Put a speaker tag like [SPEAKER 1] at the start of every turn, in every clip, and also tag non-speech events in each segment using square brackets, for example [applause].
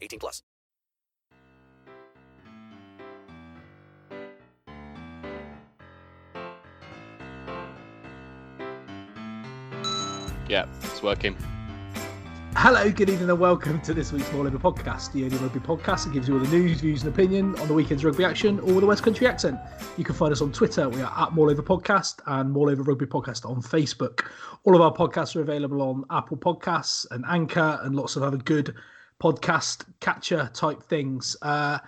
[SPEAKER 1] 18 plus.
[SPEAKER 2] Yeah, it's working.
[SPEAKER 3] Hello, good evening, and welcome to this week's More Over podcast, the only rugby podcast that gives you all the news, views, and opinion on the weekend's rugby action, all with a West Country accent. You can find us on Twitter. We are at More Over Podcast and More Over Rugby Podcast on Facebook. All of our podcasts are available on Apple Podcasts and Anchor and lots of other good podcast catcher type things. Uh,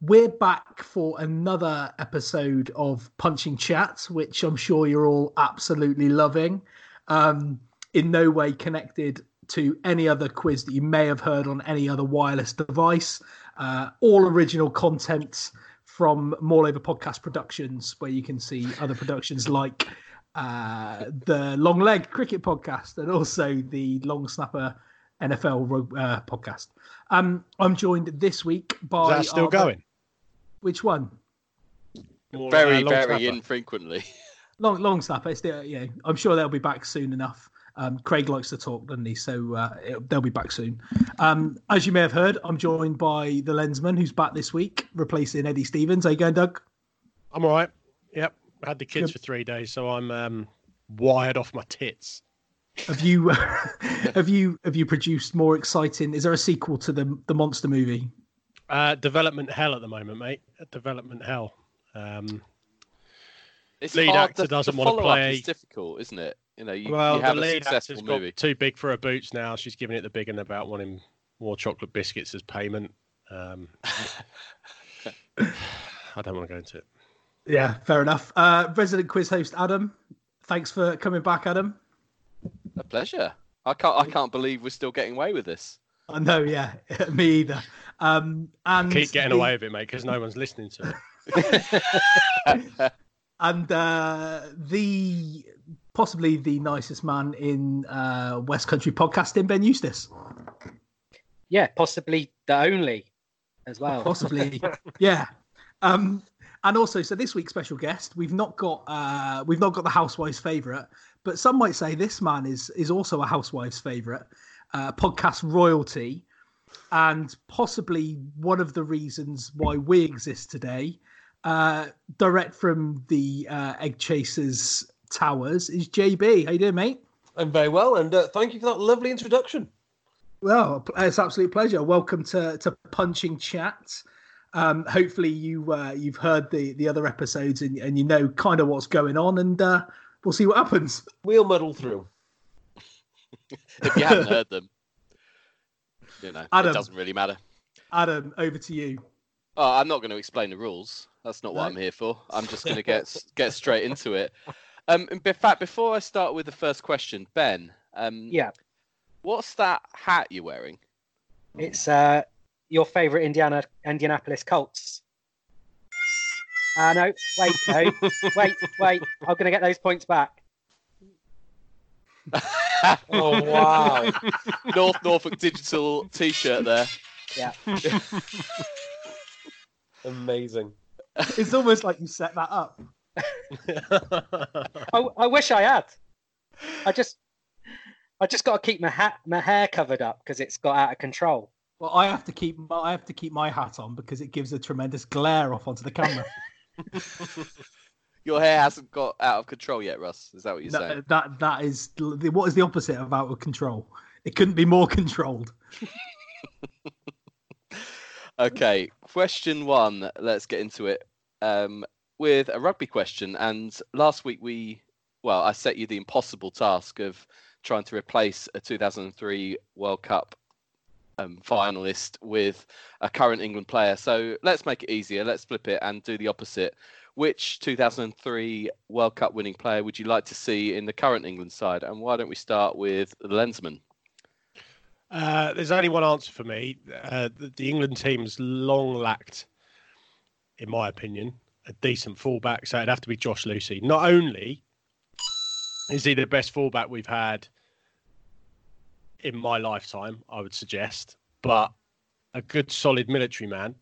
[SPEAKER 3] we're back for another episode of Punching Chat, which I'm sure you're all absolutely loving. Um, in no way connected to any other quiz that you may have heard on any other wireless device. Uh, all original content from More Over Podcast Productions, where you can see other productions like uh, the Long Leg Cricket Podcast and also the Long Snapper NFL uh, podcast. Um, I'm joined this week by.
[SPEAKER 4] Is that still
[SPEAKER 3] our-
[SPEAKER 4] going?
[SPEAKER 3] Which one?
[SPEAKER 4] More,
[SPEAKER 2] very,
[SPEAKER 4] uh,
[SPEAKER 2] very
[SPEAKER 4] snapper.
[SPEAKER 2] infrequently. [laughs]
[SPEAKER 3] Long Long Snapper. It's the, yeah, I'm sure they'll be back soon enough. Um, Craig likes to talk, doesn't he? So uh, it, they'll be back soon. Um, as you may have heard, I'm joined by the lensman who's back this week, replacing Eddie Stevens. How you going, Doug?
[SPEAKER 4] I'm all right. Yep. I had the kids
[SPEAKER 3] Good.
[SPEAKER 4] for three days, so I'm um, wired off my tits.
[SPEAKER 3] Have you [laughs] have you have you produced more exciting? Is there a sequel to the the monster movie?
[SPEAKER 4] Uh, development hell at the moment, mate. Development hell. Um,
[SPEAKER 2] It's
[SPEAKER 4] Lead
[SPEAKER 2] hard.
[SPEAKER 4] actor
[SPEAKER 2] the,
[SPEAKER 4] doesn't
[SPEAKER 2] the
[SPEAKER 4] wanna
[SPEAKER 2] follow-up
[SPEAKER 4] play.
[SPEAKER 2] is difficult, isn't it? You know, you,
[SPEAKER 4] well,
[SPEAKER 2] you have
[SPEAKER 4] the
[SPEAKER 2] a
[SPEAKER 4] lead
[SPEAKER 2] successful
[SPEAKER 4] actor's got
[SPEAKER 2] movie.
[SPEAKER 4] too big for her boots now. She's giving it the big and about wanting more chocolate biscuits as payment. Um, [laughs] I don't want to go into it.
[SPEAKER 3] Yeah, fair enough. Uh, resident quiz host Adam, thanks for coming back, Adam.
[SPEAKER 2] A pleasure. I can't. I can't believe we're still getting away with this.
[SPEAKER 3] I know, yeah, [laughs] me either. Um, and
[SPEAKER 4] Keep getting
[SPEAKER 3] the-
[SPEAKER 4] away with it, mate, because no one's listening to it. [laughs] [laughs]
[SPEAKER 3] and uh, the possibly the nicest man in uh, West Country podcasting, Ben Eustace.
[SPEAKER 5] Yeah, possibly the only as well.
[SPEAKER 3] Possibly, yeah. Um, and also, so this week's special guest, we've not got uh, we've not got the housewife's favourite, but some might say this man is is also a housewife's favourite, uh, podcast royalty, and possibly one of the reasons why we exist today. Uh, direct from the uh, Egg Chasers Towers is JB. How you doing, mate?
[SPEAKER 6] I'm very well, and uh, thank you for that lovely introduction.
[SPEAKER 3] Well, it's absolute pleasure. Welcome to to Punching Chat. Um, hopefully you uh, you've heard the the other episodes and, and you know kind of what's going on, and uh, we'll see what happens.
[SPEAKER 6] We'll muddle through. [laughs]
[SPEAKER 2] If you haven't [laughs] heard them, you know,
[SPEAKER 3] Adam.
[SPEAKER 2] it doesn't really matter.
[SPEAKER 3] Adam, over to you.
[SPEAKER 2] Oh, I'm not going to explain the rules. That's not what I'm here for. I'm just going [laughs] to get get straight into it. Um, in fact, before I start with the first question, Ben, um,
[SPEAKER 5] Yeah,
[SPEAKER 2] what's that hat you're wearing?
[SPEAKER 5] it's uh, your favorite Indiana Indianapolis Colts. Uh, no, wait, no, wait, wait. I'm gonna get those points back. [laughs]
[SPEAKER 6] Oh wow!
[SPEAKER 2] North Norfolk Digital T-shirt there.
[SPEAKER 5] Yeah. [laughs]
[SPEAKER 6] Amazing.
[SPEAKER 3] It's almost like you set that up. [laughs]
[SPEAKER 5] I, I wish I had. I just, I just got to keep my hat, my hair covered up because it's got out of control.
[SPEAKER 3] Well, I have to keep my, I have to keep my hat on because it gives a tremendous glare off onto the camera. [laughs]
[SPEAKER 2] Your hair hasn't got out of control yet, Russ. Is that what you're saying?
[SPEAKER 3] that, that that is what is the opposite of out of control? It couldn't be more controlled. [laughs]
[SPEAKER 2] Okay, question one. Let's get into it um, with a rugby question. And last week we, well, I set you the impossible task of trying to replace a 2003 World Cup um, finalist with a current England player. So let's make it easier. Let's flip it and do the opposite. Which 2003 World Cup winning player would you like to see in the current England side? And why don't we start with the Lensman?
[SPEAKER 4] Uh, there's only one answer for me. Uh, the, the England team's long lacked, in my opinion, a decent fullback. So it'd have to be Josh Lewsey. Not only is he the best fullback we've had in my lifetime, I would suggest, but a good, solid military man,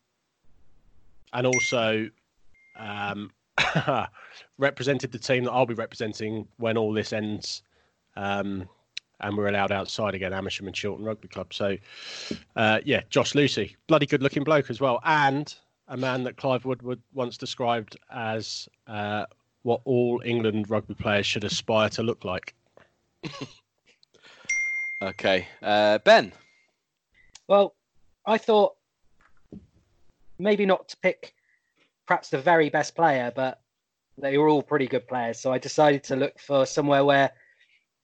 [SPEAKER 4] and also um, [laughs] represented the team that I'll be representing when all this ends. Um, and we're allowed outside again, Amersham and Chiltern Rugby Club. So, uh, yeah, Josh Lewsey, bloody good looking bloke as well, and a man that Clive Woodward once described as uh, what all England rugby players should aspire to look like. [laughs]
[SPEAKER 2] Okay, uh, Ben.
[SPEAKER 5] Well, I thought maybe not to pick perhaps the very best player, but they were all pretty good players. So I decided to look for somewhere where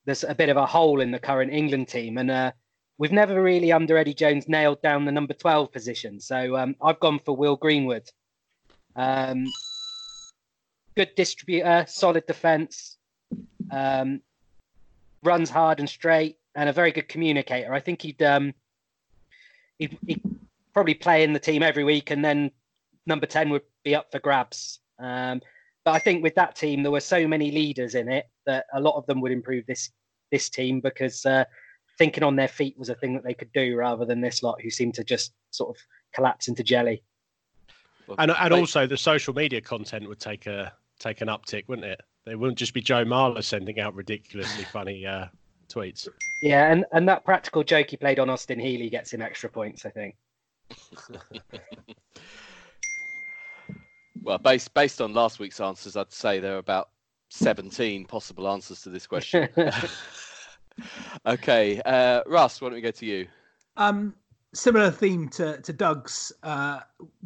[SPEAKER 5] there's a bit of a hole in the current England team. And uh, we've never really, under Eddie Jones, nailed down the number 12 position. So um, I've gone for Will Greenwood. Um, good distributor, solid defence, um, runs hard and straight, and a very good communicator. I think he'd um, he'd, he'd probably play in the team every week, and then number ten would be up for grabs. Um, but I think with that team, there were so many leaders in it that a lot of them would improve this this team because uh, thinking on their feet was a thing that they could do rather than this lot who seemed to just sort of collapse into jelly.
[SPEAKER 4] And and also the social media content would take a take an uptick, wouldn't it? They wouldn't just be Joe Marler sending out ridiculously funny uh, tweets.
[SPEAKER 5] Yeah, and, and that practical joke he played on Austin Healey gets him extra points, I think. [laughs]
[SPEAKER 2] Well, based based on last week's answers, I'd say there are about 17 possible answers to this question. [laughs] okay, uh, Russ, why don't we go to you?
[SPEAKER 3] Um, similar theme to to Doug's. Uh,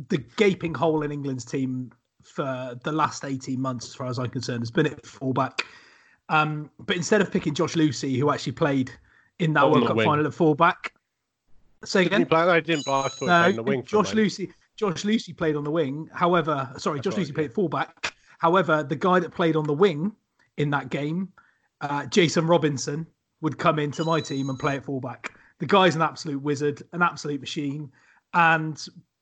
[SPEAKER 3] the gaping hole in England's team for the last eighteen months, as far as I'm concerned, has been at fullback. Um, but instead of picking Josh Lewsey, who actually played in that World Cup
[SPEAKER 4] wing.
[SPEAKER 3] final at fullback, say
[SPEAKER 4] Didn't
[SPEAKER 3] again.
[SPEAKER 4] play, didn't play. I thought he
[SPEAKER 3] No,
[SPEAKER 4] the wing.
[SPEAKER 3] Josh. Lewsey. Josh Lewsey played on the wing. However, sorry, Josh
[SPEAKER 4] right,
[SPEAKER 3] Lewsey
[SPEAKER 4] yeah.
[SPEAKER 3] played fullback. However, the guy that played on the wing in that game, uh, Jason Robinson, would come into my team and play at fullback. The guy's an absolute wizard, an absolute machine, and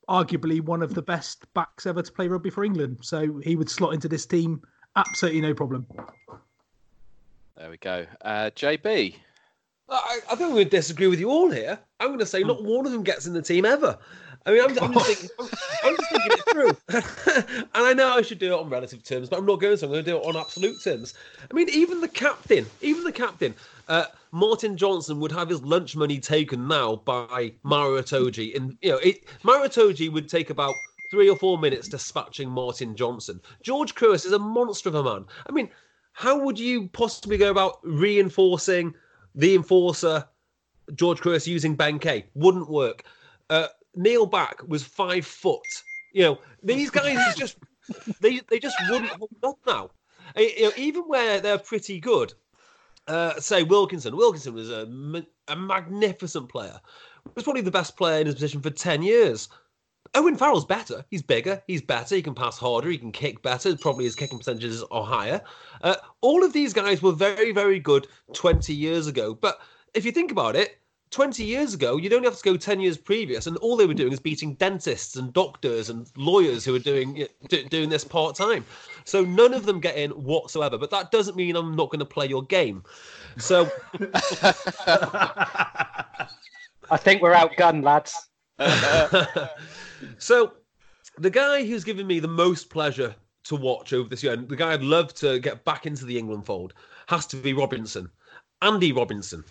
[SPEAKER 3] arguably one of the best backs ever to play rugby for England. So he would slot into this team absolutely no problem.
[SPEAKER 2] There we go. Uh, JB.
[SPEAKER 6] I, I think going to disagree with you all here. I'm going to say not one of them gets in the team ever. I mean, I'm, I'm just thinking, I'm, I'm just thinking it through, [laughs] and I know I should do it on relative terms, but I'm not going to. I'm going to do it on absolute terms. I mean, even the captain, even the captain, uh, Martin Johnson would have his lunch money taken now by Maro Itoje, and you know, it, Maro Itoje would take about three or four minutes dispatching Martin Johnson. George Kruis is a monster of a man. I mean, how would you possibly go about reinforcing the enforcer George Kruis using Ben Kay? Wouldn't work. Uh, Neil Back was five foot. You know, these guys just [laughs] they they just wouldn't hold up now. Uh, You know, even where they're pretty good. Uh, say Wilkinson. Wilkinson was a, a magnificent player. Was probably the best player in his position for ten years. Owen Farrell's better. He's bigger. He's better. He can pass harder. He can kick better. Probably his kicking percentages are higher. Uh, all of these guys were very, very good 20 years ago. But if you think about it, 20 years ago, you'd only have to go 10 years previous, and all they were doing is beating dentists and doctors and lawyers who were doing do- doing this part time. So none of them get in whatsoever. But that doesn't mean I'm not going to play your game. So [laughs]
[SPEAKER 5] I think we're outgunned, lads. [laughs]
[SPEAKER 6] so, the guy who's given me the most pleasure to watch over this year, and the guy I'd love to get back into the England fold, has to be Robinson, Andy Robinson.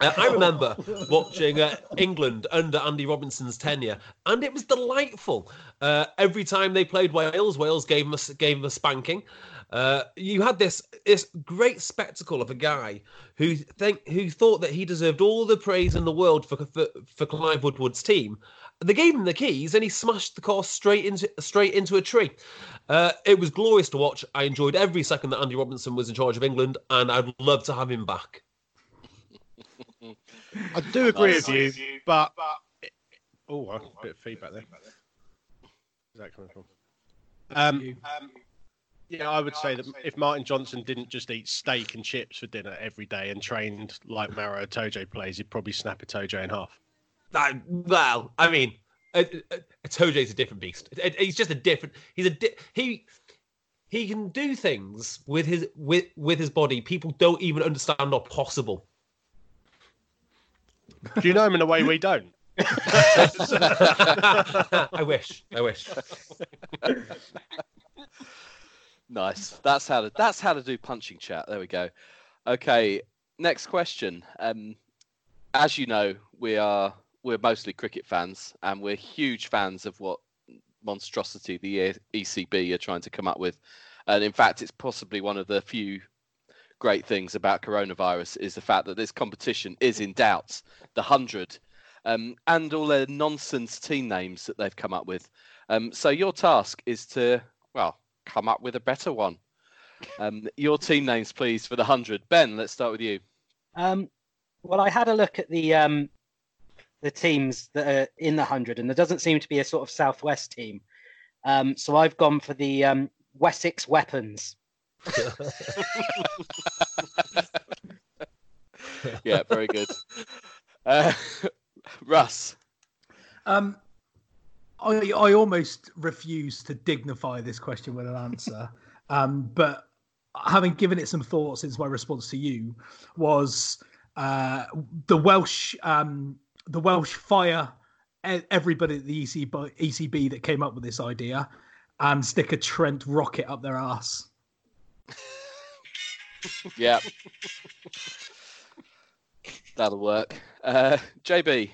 [SPEAKER 6] Uh, I [laughs] remember watching uh, England under Andy Robinson's tenure, and it was delightful. Uh, every time they played Wales, Wales gave them a, gave them a spanking. Uh, you had this this great spectacle of a guy who think who thought that he deserved all the praise in the world for for, for Clive Woodward's team. They gave him the keys, and he smashed the car straight into straight into a tree. Uh, it was glorious to watch. I enjoyed every second that Andy Robinson was in charge of England, and I'd love to have him back.
[SPEAKER 4] I do agree with you, but oh, a bit of feedback there. Where's that coming from? Um, yeah, I would say that if Martin Johnson didn't just eat steak and chips for dinner every day and trained like Maro Itoje plays, he'd probably snap Itoje in half.
[SPEAKER 6] Uh, well, I mean, a, a, Itoje's a different beast. A- He's just a different. He's a di- he. He can do things with his with with his body. People don't even understand are possible.
[SPEAKER 4] Do you know him in a way we don't? [laughs] [laughs]
[SPEAKER 6] I wish. I wish.
[SPEAKER 2] Nice. That's how to that's how to do punching chat. There we go. Okay, next question. Um, as you know, we are we're mostly cricket fans, and we're huge fans of what monstrosity the ECB are trying to come up with. And in fact, it's possibly one of the few great things about coronavirus is the fact that this competition is in doubt. The hundred, um, and all their nonsense team names that they've come up with. Um, so your task is to well come up with a better one. Um, your team names, please, for the hundred. Ben, let's start with you.
[SPEAKER 5] Um, well, I had a look at the um, the teams that are in the hundred, and there doesn't seem to be a sort of southwest team. Um, so I've gone for the um, Wessex Weapons. [laughs]
[SPEAKER 2] Yeah, very good. Uh, [laughs] Russ.
[SPEAKER 3] Um, I I almost refuse to dignify this question with an answer, [laughs] um, but having given it some thought since my response to you was uh, the Welsh um, the Welsh fire e- everybody at the ECB, ECB that came up with this idea and stick a Trent rocket up their ass. [laughs]
[SPEAKER 2] Yeah. That'll work. Uh, JB.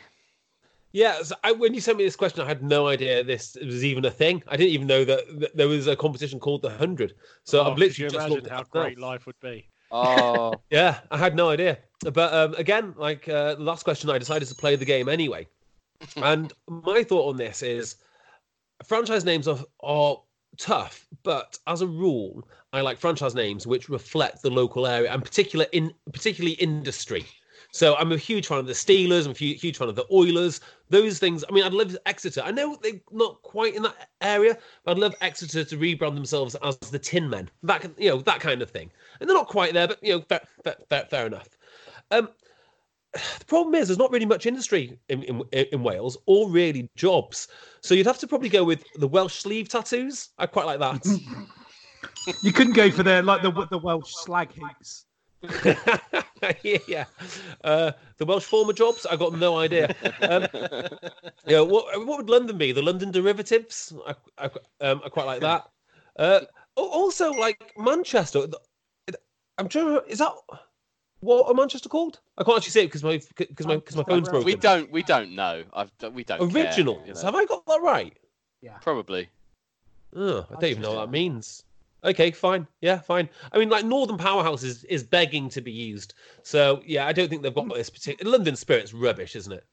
[SPEAKER 6] Yeah, so I, when you sent me this question, I had no idea this was even a thing. I didn't even know that, that there was a competition called the Hundred. So
[SPEAKER 4] Oh,
[SPEAKER 6] I've literally
[SPEAKER 4] you
[SPEAKER 6] just
[SPEAKER 4] imagine
[SPEAKER 6] looked
[SPEAKER 4] how
[SPEAKER 6] it up now.
[SPEAKER 4] great life would be.
[SPEAKER 2] Oh, [laughs]
[SPEAKER 6] Yeah, I had no idea. But um, again, like uh, the last question, I decided to play the game anyway. [laughs] and my thought on this is franchise names are, are tough, but as a rule, I like franchise names which reflect the local area and particular in particularly industry. So I'm a huge fan of the Steelers. I'm a huge fan of the Oilers. Those things. I mean, I'd love Exeter. I know they're not quite in that area, but I'd love Exeter to rebrand themselves as the Tin Men. That you know that kind of thing. And they're not quite there, but you know, fair, fair, fair, fair enough. Um, the problem is there's not really much industry in, in in Wales or really jobs. So you'd have to probably go with the Welsh sleeve tattoos. I quite like that. [laughs]
[SPEAKER 3] You couldn't go for the like the the Welsh slag heaps. [laughs]
[SPEAKER 6] yeah, yeah. Uh, the Welsh former jobs, I got no idea. Um, [laughs] yeah, what what would London be? The London derivatives, I I, um, I quite like that. Uh, also, like Manchester, th- I'm trying. Is that what are Manchester called? I can't actually say it because my because my because my phone's broken.
[SPEAKER 2] we don't we don't know. I've we don't care, you know.
[SPEAKER 6] Have I got that right?
[SPEAKER 2] Yeah, probably.
[SPEAKER 6] Oh, I don't even know what that means. Okay, fine. Yeah, fine. I mean, like Northern Powerhouse is, is begging to be used. So yeah, I don't think they've got this particular London Spirit's rubbish, isn't it?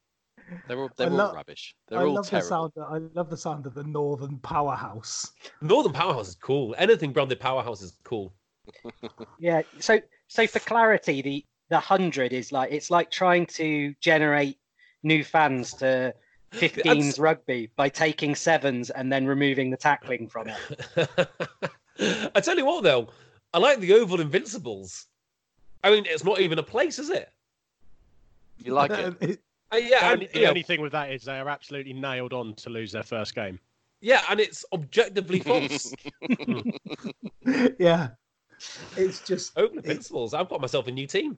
[SPEAKER 2] They're all they're
[SPEAKER 3] I
[SPEAKER 2] all rubbish. They're
[SPEAKER 3] I
[SPEAKER 2] all
[SPEAKER 3] love
[SPEAKER 2] terrible.
[SPEAKER 3] the sound. I love the sound of the Northern Powerhouse.
[SPEAKER 6] Northern Powerhouse is cool. Anything branded Powerhouse is cool. [laughs]
[SPEAKER 5] Yeah. So so for clarity, the the hundred is like it's like trying to generate new fans to 15s rugby by taking sevens and then removing the tackling from it. [laughs] [laughs]
[SPEAKER 6] I tell you what, though, I like the Oval Invincibles. I mean, it's not even a place, is it?
[SPEAKER 2] You like it? [laughs]
[SPEAKER 6] Uh, yeah,
[SPEAKER 4] The
[SPEAKER 6] and,
[SPEAKER 4] only,
[SPEAKER 6] you know,
[SPEAKER 4] only thing with that is they are absolutely nailed on to lose their first game.
[SPEAKER 6] yeah, and it's objectively false. [laughs]
[SPEAKER 3] yeah, it's just.
[SPEAKER 6] Oval Invincibles. I've got myself a new team.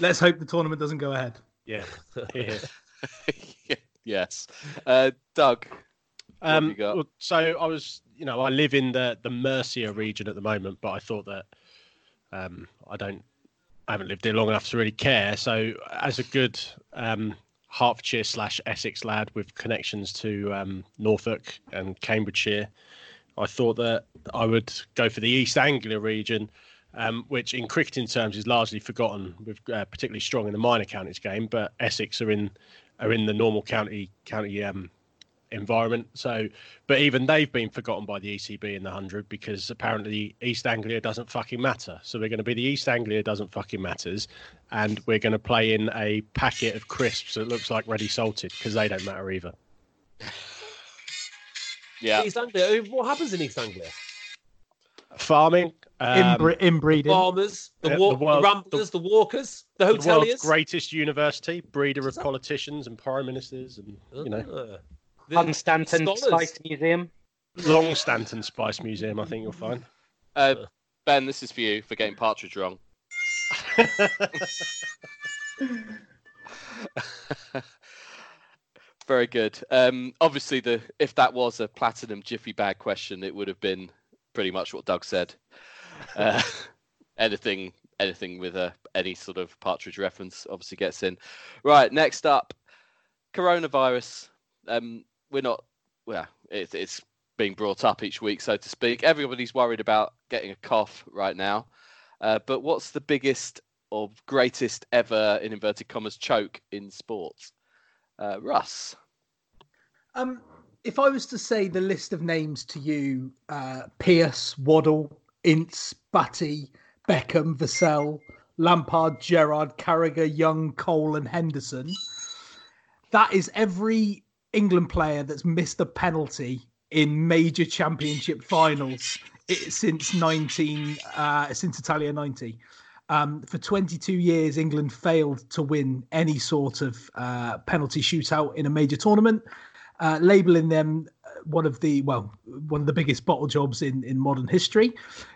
[SPEAKER 3] Let's hope the tournament doesn't go ahead.
[SPEAKER 4] Yeah. yeah.
[SPEAKER 2] yes. Uh, Doug, what have you
[SPEAKER 4] Um, so I was, you know, I live in the the Mercia region at the moment, but I thought that um, I don't, I haven't lived here long enough to really care. So, as a good um, Hertfordshire slash Essex lad with connections to um, Norfolk and Cambridgeshire, I thought that I would go for the East Anglia region. Um, which in cricketing terms is largely forgotten, with uh, particularly strong in the minor counties game. But Essex are in are in the normal county county um, environment. So, but even they've been forgotten by the ECB in the hundred because apparently East Anglia doesn't fucking matter. So we're going to be the East Anglia doesn't fucking matters, and we're going to play in a packet of crisps that looks like ready salted because they don't matter either.
[SPEAKER 2] Yeah.
[SPEAKER 6] East Anglia. What happens in East Anglia?
[SPEAKER 4] Farming, um,
[SPEAKER 3] Inbre- inbreeding.
[SPEAKER 6] Farmers, the,
[SPEAKER 4] uh,
[SPEAKER 6] wa-
[SPEAKER 4] the world-
[SPEAKER 6] the ramblers, the, walkers, the
[SPEAKER 4] the world's
[SPEAKER 6] hoteliers.
[SPEAKER 4] greatest university, breeder of
[SPEAKER 6] that-
[SPEAKER 4] politicians and prime ministers, and you know,
[SPEAKER 6] Ah. The
[SPEAKER 5] Stanton
[SPEAKER 6] scholars.
[SPEAKER 5] Spice Museum.
[SPEAKER 4] Long Stanton Spice Museum. I think you'll find.
[SPEAKER 2] Uh, ben, this is for you for getting Partridge wrong. [laughs] Very good. Um, obviously, the if that was a platinum jiffy bag question, it would have been pretty much what Doug said. Uh, [laughs] anything, anything with a any sort of partridge reference obviously gets in. Right. Next up, coronavirus. Um, we're not. Well, it, it's being brought up each week, so to speak. Everybody's worried about getting a cough right now. Uh, but what's the biggest or greatest ever, in inverted commas, choke in sports? Uh, Russ.
[SPEAKER 3] Um, if I was to say the list of names to you, uh, Pearce, Waddle, Ince, Batty, Beckham, Vassell, Lampard, Gerrard, Carragher, Young, Cole, and Henderson, that is every England player that's missed a penalty in major championship finals since 19 uh, since Italia 90. Um, for 22 years, England failed to win any sort of uh, penalty shootout in a major tournament, uh, labeling them uh, one of the well, one of the biggest bottle jobs in in modern history.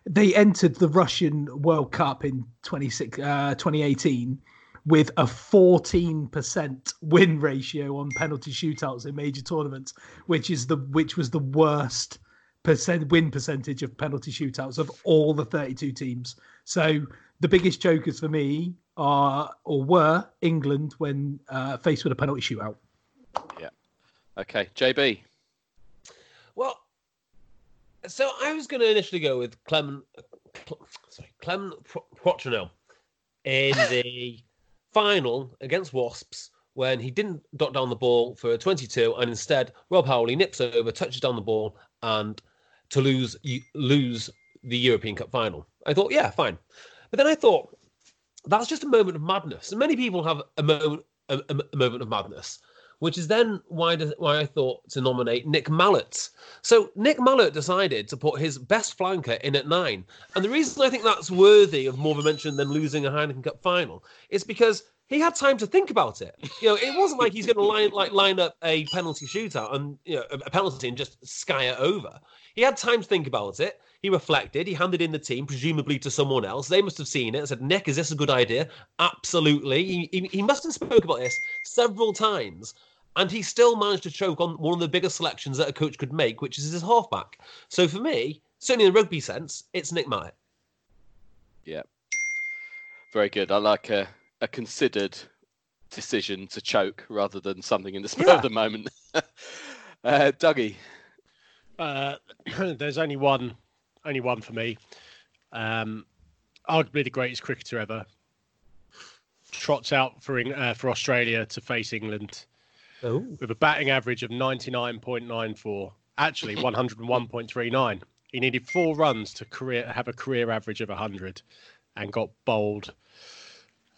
[SPEAKER 3] They entered the Russian World Cup in 26, uh, 2018 with a 14% win ratio on penalty shootouts in major tournaments, which is the which was the worst percent win percentage of penalty shootouts of all the 32 teams. So the biggest jokers for me are or were England when uh, faced with a penalty shootout. Yeah.
[SPEAKER 2] Okay, JB.
[SPEAKER 6] Well, so I was going to initially go with Clement, sorry, Clement Poitrenaud in the final against Wasps when he didn't dot down the ball for a 22 and instead Rob Howley nips over, touches down the ball and to you lose the European Cup final. I thought, yeah, fine. But then I thought that's just a moment of madness. And many people have a moment a- a moment of madness, which is then why why I thought to nominate Nick Mallett. So Nick Mallett decided to put his best flanker in at nine, and the reason I think that's worthy of more of a mention than losing a Heineken Cup final is because he had time to think about it. You know, it wasn't like he's going to line like line up a penalty shootout and you know a penalty and just sky it over. He had time to think about it. He reflected. He handed in the team, presumably to someone else. They must have seen it and said, "Nick, is this a good idea?" Absolutely. He, he, he must have spoke about this several times, and he still managed to choke on one of the biggest selections that a coach could make, which is his halfback. So for me, certainly in the rugby sense, it's Nick Mallett.
[SPEAKER 2] Yeah. Very good. I like a, a considered decision to choke rather than something in the spur
[SPEAKER 6] Yeah.
[SPEAKER 2] of the moment. [laughs] uh, Dougie.
[SPEAKER 4] Uh, [clears throat] there's only one, only one for me. Um, arguably the greatest cricketer ever. Trots out for uh, for Australia to face England
[SPEAKER 6] Oh.
[SPEAKER 4] with a batting average of 99.94, actually [laughs] 101.39. He needed four runs to career have a career average of 100, and got bowled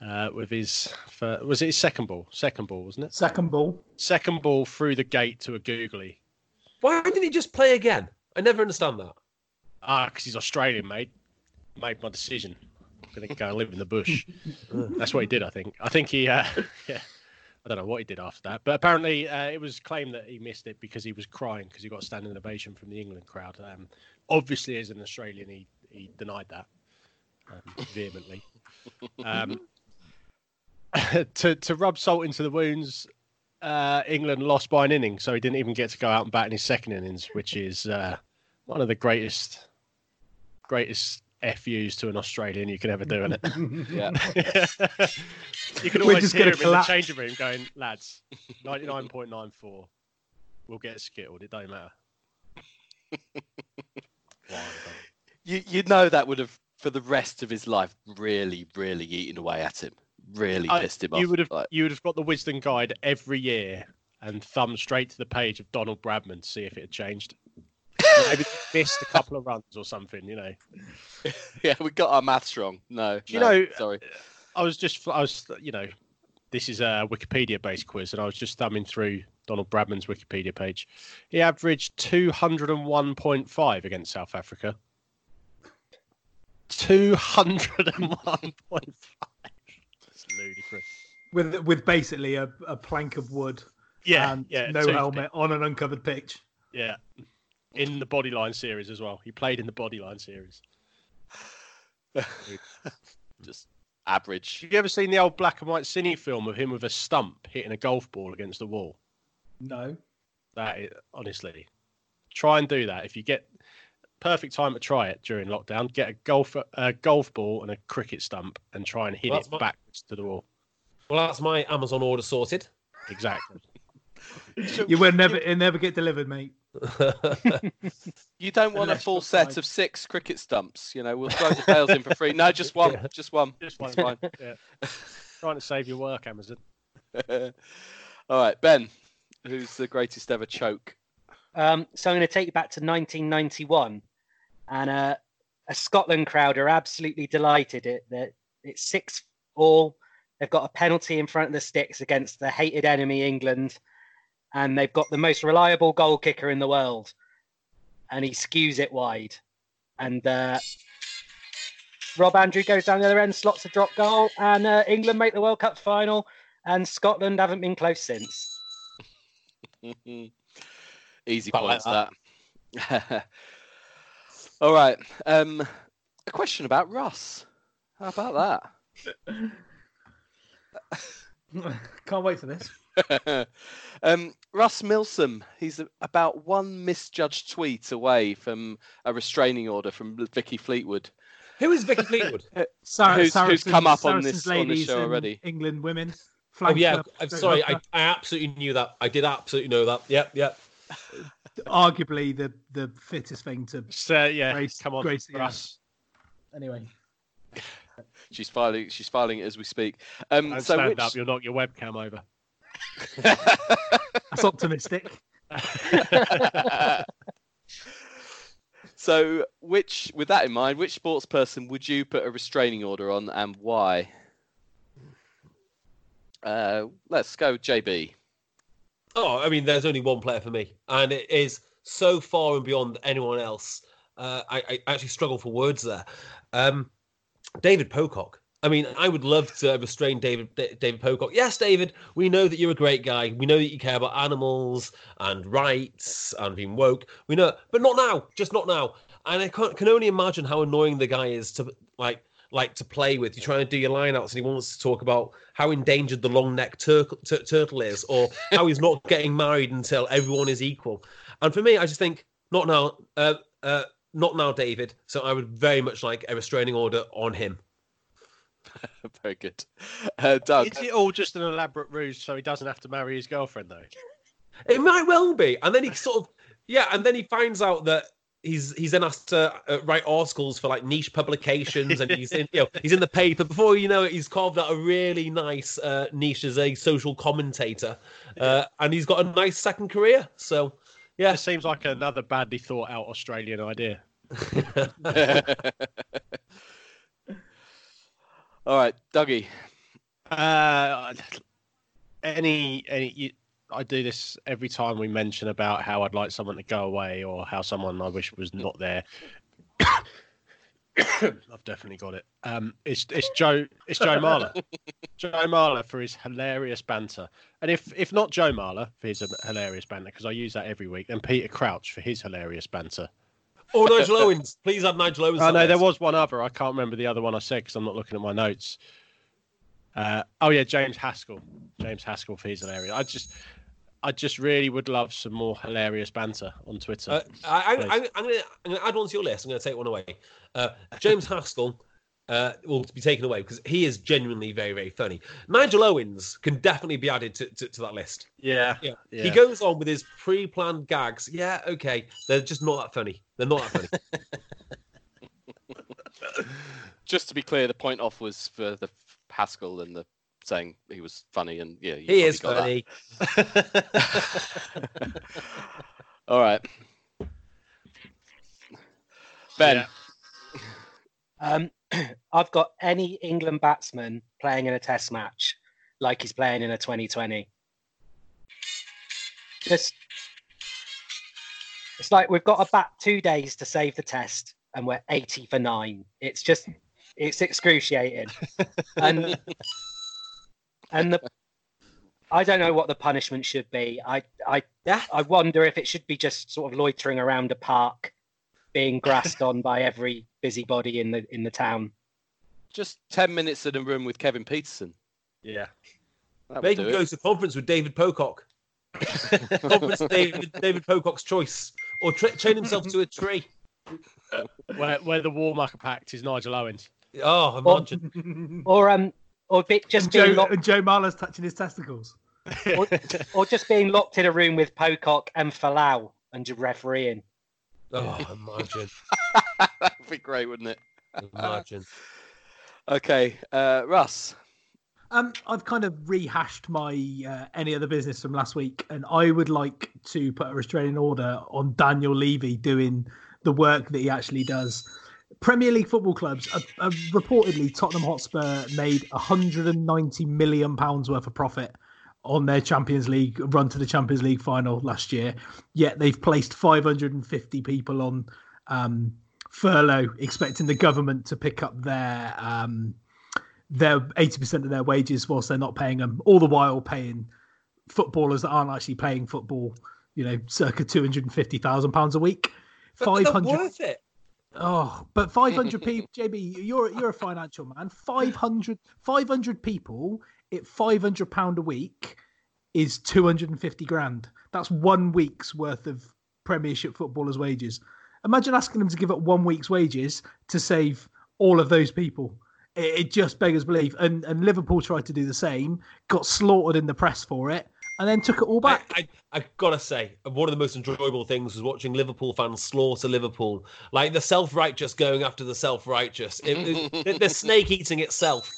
[SPEAKER 4] uh, with his fir- was it his second ball? Second ball, wasn't it?
[SPEAKER 3] Second ball.
[SPEAKER 4] Second ball through the gate to a googly.
[SPEAKER 6] Why didn't he just play again? I never understand that.
[SPEAKER 4] Ah, because he's Australian, mate. Made my decision. I'm gonna go and live in the bush. [laughs] That's what he did, I think. I think he, uh, [laughs] yeah, I don't know what he did after that, but apparently uh, it was claimed that he missed it because he was crying because he got a standing ovation from the England crowd. Um, obviously, as an Australian, he he denied that um, [laughs] vehemently. Um, to to rub salt into the wounds, uh, England lost by an inning, so he didn't even get to go out and bat in his second innings, which is uh, one of the greatest, greatest FUs to an Australian you can ever do in it. [laughs]
[SPEAKER 2] Yeah. [laughs]
[SPEAKER 4] you can always
[SPEAKER 3] just
[SPEAKER 4] hear
[SPEAKER 3] gonna
[SPEAKER 4] him in the changing room going, "Lads, ninety nine point nine four, we'll get skittled. It don't matter." [laughs]
[SPEAKER 2] You you know that would have for the rest of his life really really eaten away at him. Really
[SPEAKER 4] I-
[SPEAKER 2] pissed him off.
[SPEAKER 4] you would have
[SPEAKER 2] like-
[SPEAKER 4] you would have got the Wisden guide every year and thumbed straight to the page of Donald Bradman to see if it had changed. [laughs] Maybe missed a couple of runs or something, you know. [laughs]
[SPEAKER 2] yeah, we got our maths wrong. No,
[SPEAKER 4] You
[SPEAKER 2] no,
[SPEAKER 4] know,
[SPEAKER 2] sorry.
[SPEAKER 4] I was just, I was, you know, this is a Wikipedia based quiz, and I was just thumbing through Donald Bradman's Wikipedia page. He averaged 201.5 against South Africa. 201.5. That's ludicrous.
[SPEAKER 3] with with basically a, a plank of wood
[SPEAKER 4] Yeah,
[SPEAKER 3] and
[SPEAKER 4] yeah.
[SPEAKER 3] no helmet on an uncovered pitch.
[SPEAKER 4] Yeah. In the Bodyline series as well. He played in the Bodyline series. [laughs]
[SPEAKER 2] Just average.
[SPEAKER 4] Have you ever seen the old black and white cine film of him with a stump hitting a golf ball against the wall?
[SPEAKER 3] No.
[SPEAKER 4] That is, honestly, try and do that. If you get perfect time to try it during lockdown, get a golf a golf ball and a cricket stump and try and hit
[SPEAKER 6] Well,
[SPEAKER 4] it
[SPEAKER 6] that's my-
[SPEAKER 4] backwards to the wall.
[SPEAKER 6] Well, that's my Amazon order sorted.
[SPEAKER 4] Exactly. [laughs]
[SPEAKER 3] You will never it never get delivered, mate. [laughs]
[SPEAKER 2] You don't want a full set
[SPEAKER 3] fine.
[SPEAKER 2] of six cricket stumps. You know, we'll throw the tails in for free. No, just one.
[SPEAKER 6] Yeah.
[SPEAKER 2] Just one.
[SPEAKER 4] Just one.
[SPEAKER 2] It's fine.
[SPEAKER 4] Yeah. Trying to save your work, Amazon. [laughs]
[SPEAKER 2] All right, Ben. Who's the greatest ever choke?
[SPEAKER 5] Um, so I'm going to take you back to 1991, and uh, a Scotland crowd are absolutely delighted. It that it's six all. They've got a penalty in front of the sticks against the hated enemy England, and they've got the most reliable goal kicker in the world, and he skews it wide, and uh, Rob Andrew goes down the other end, slots a drop goal, and uh, England make the World Cup final, and Scotland haven't been close since. [laughs]
[SPEAKER 2] Easy
[SPEAKER 6] Quite like
[SPEAKER 2] points that. [laughs] All right. Um, a question about Ross. How about that? [laughs]
[SPEAKER 3] Can't wait for this.
[SPEAKER 2] That? [laughs] um, Russ Milsom. He's about one misjudged tweet away from a restraining order from Vicky Fleetwood.
[SPEAKER 6] Who is Vicky Fleetwood? [laughs]
[SPEAKER 3] Sarah,
[SPEAKER 2] Who's- who's come up on this- on this show already?
[SPEAKER 3] England women.
[SPEAKER 6] oh yeah, I'm sorry. I. I absolutely knew that. I did absolutely know that. Yep, yep.
[SPEAKER 3] arguably the the fittest thing to
[SPEAKER 4] So yeah,
[SPEAKER 3] Grace-
[SPEAKER 4] come on,
[SPEAKER 3] Grace, yeah.
[SPEAKER 4] Russ.
[SPEAKER 3] anyway.
[SPEAKER 2] She's filing. She's filing it as we speak. Um, so
[SPEAKER 4] stand
[SPEAKER 2] which,
[SPEAKER 4] up. You'll knock your webcam over. [laughs]
[SPEAKER 3] That's optimistic. [laughs]
[SPEAKER 2] so which, with that in mind, which sports person would you put a restraining order on, and why? Uh, let's go, JB.
[SPEAKER 6] Oh, I mean, there's only one player for me, and it is so far and beyond anyone else. Uh, I, I actually struggle for words there. Um, David Pocock. I mean, I would love to restrain David David Pocock. Yes, David, we know that you're a great guy. We know that you care about animals and rights and being woke. We know, but not now. Just not now. And I can, only imagine how annoying the guy is to like like to play with. You're trying to do your lineouts, and he wants to talk about how endangered the long necked turtle, tur- turtle is, or how he's not getting married until everyone is equal. And for me, I just think not now, uh, uh, not now, David. So I would very much like a restraining order on him. [laughs]
[SPEAKER 2] Very good, uh, Doug.
[SPEAKER 4] Is it all just an elaborate ruse so he doesn't have to marry his girlfriend though?
[SPEAKER 6] It might well be, and then he sort of yeah, and then he finds out that. He's he's then asked to uh, write articles for like niche publications, and he's in [laughs] you know he's in the paper. Before you know it, he's carved out a really nice uh, niche as a social commentator, uh, and he's got a nice second career. So yeah,
[SPEAKER 4] It seems like another badly thought out Australian idea. [laughs]
[SPEAKER 2] All right, Dougie.
[SPEAKER 4] Uh, any any you, I do this every time we mention about how I'd like someone to go away or how someone I wish was not there. [coughs] I've definitely got it. Um, it's it's Joe it's Joe Marler. Joe Marler for his hilarious banter, and if if not Joe Marler for his hilarious banter, because I use that every week, then Peter Crouch for his hilarious banter.
[SPEAKER 6] Or Nigel Owens. Please have Nigel Owens.
[SPEAKER 4] Oh
[SPEAKER 6] on
[SPEAKER 4] no, there was one other. I can't remember the other one I said because I'm not looking at my notes. Uh, oh yeah, James Haskell. James Haskell for his hilarious. I just, I just really would love some more hilarious banter on Twitter.
[SPEAKER 6] Uh, I, I. I, I'm going to I'm gonna add one to your list. I'm going to take one away. Uh, James Haskell uh, will be taken away because he is genuinely very, very funny. Nigel Owens can definitely be added to, to, to that list.
[SPEAKER 4] yeah,
[SPEAKER 6] Yeah.
[SPEAKER 4] Yeah.
[SPEAKER 6] He goes on with his pre-planned gags. Yeah, okay. They're just not that funny. They're not that funny. [laughs]
[SPEAKER 2] Just to be clear, the point off was for the Haskell and the saying he was funny and yeah, you
[SPEAKER 6] he is
[SPEAKER 2] got
[SPEAKER 6] funny.
[SPEAKER 2] that. [laughs] All right, Ben.
[SPEAKER 4] Yeah.
[SPEAKER 5] Um, [clears throat] I've got any England batsman playing in a Test match like he's playing in a 2020. Just, it's like we've got bat two days to save the Test, and we're 80 for nine. It's just, it's excruciating, [laughs] and and the. I don't know what the punishment should be. I, I,
[SPEAKER 6] Yeah.
[SPEAKER 5] I wonder if it should be just sort of loitering around a park, being grassed on by every busybody in the in the town.
[SPEAKER 2] Just ten minutes in a room with Kevin Pietersen.
[SPEAKER 4] yeah.
[SPEAKER 2] That would
[SPEAKER 6] Make
[SPEAKER 2] do
[SPEAKER 6] him
[SPEAKER 2] it.
[SPEAKER 6] go to conference with David Pocock. [laughs] conference David, David Pocock's choice. Or tra- chain himself to a tree.
[SPEAKER 4] Where where the warm-up pact is Nigel Owens.
[SPEAKER 6] Oh, imagine.
[SPEAKER 5] or um or be, just
[SPEAKER 3] and,
[SPEAKER 5] being
[SPEAKER 3] Joe,
[SPEAKER 5] locked,
[SPEAKER 3] and Joe Marler's touching his testicles.
[SPEAKER 5] or, or just being locked in a room with Pocock and Folau and just refereeing.
[SPEAKER 6] Oh, [laughs] imagine.
[SPEAKER 2] that would be great, wouldn't it?
[SPEAKER 6] Imagine. [laughs]
[SPEAKER 2] Okay, uh, Russ.
[SPEAKER 3] Um, I've kind of rehashed my uh, any other business from last week, and I would like to put a restraining order on Daniel Levy doing the work that he actually does. Premier League football clubs, uh, uh, reportedly, Tottenham Hotspur made 190 million pounds worth of profit on their Champions League run to the Champions League final last year. Yet they've placed 550 people on um, furlough, expecting the government to pick up their um, their 80% of their wages whilst they're not paying them, all the while paying footballers that aren't actually playing football, you know, circa 250,000 pounds a week. 500
[SPEAKER 6] worth it.
[SPEAKER 3] Oh, but 500 people, JB, you're you're a financial man. 500, 500 people at 500 pound a week is 250 grand. That's one week's worth of Premiership footballers' wages. Imagine asking them to give up one week's wages to save all of those people. It, it just beggars belief. And and Liverpool tried to do the same, got slaughtered in the press for it, and then took it all
[SPEAKER 6] I,
[SPEAKER 3] back.
[SPEAKER 6] I, I gotta say, one of the most enjoyable things was watching Liverpool fans slaughter Liverpool, like the self-righteous going after the self-righteous. It, it, the snake eating itself.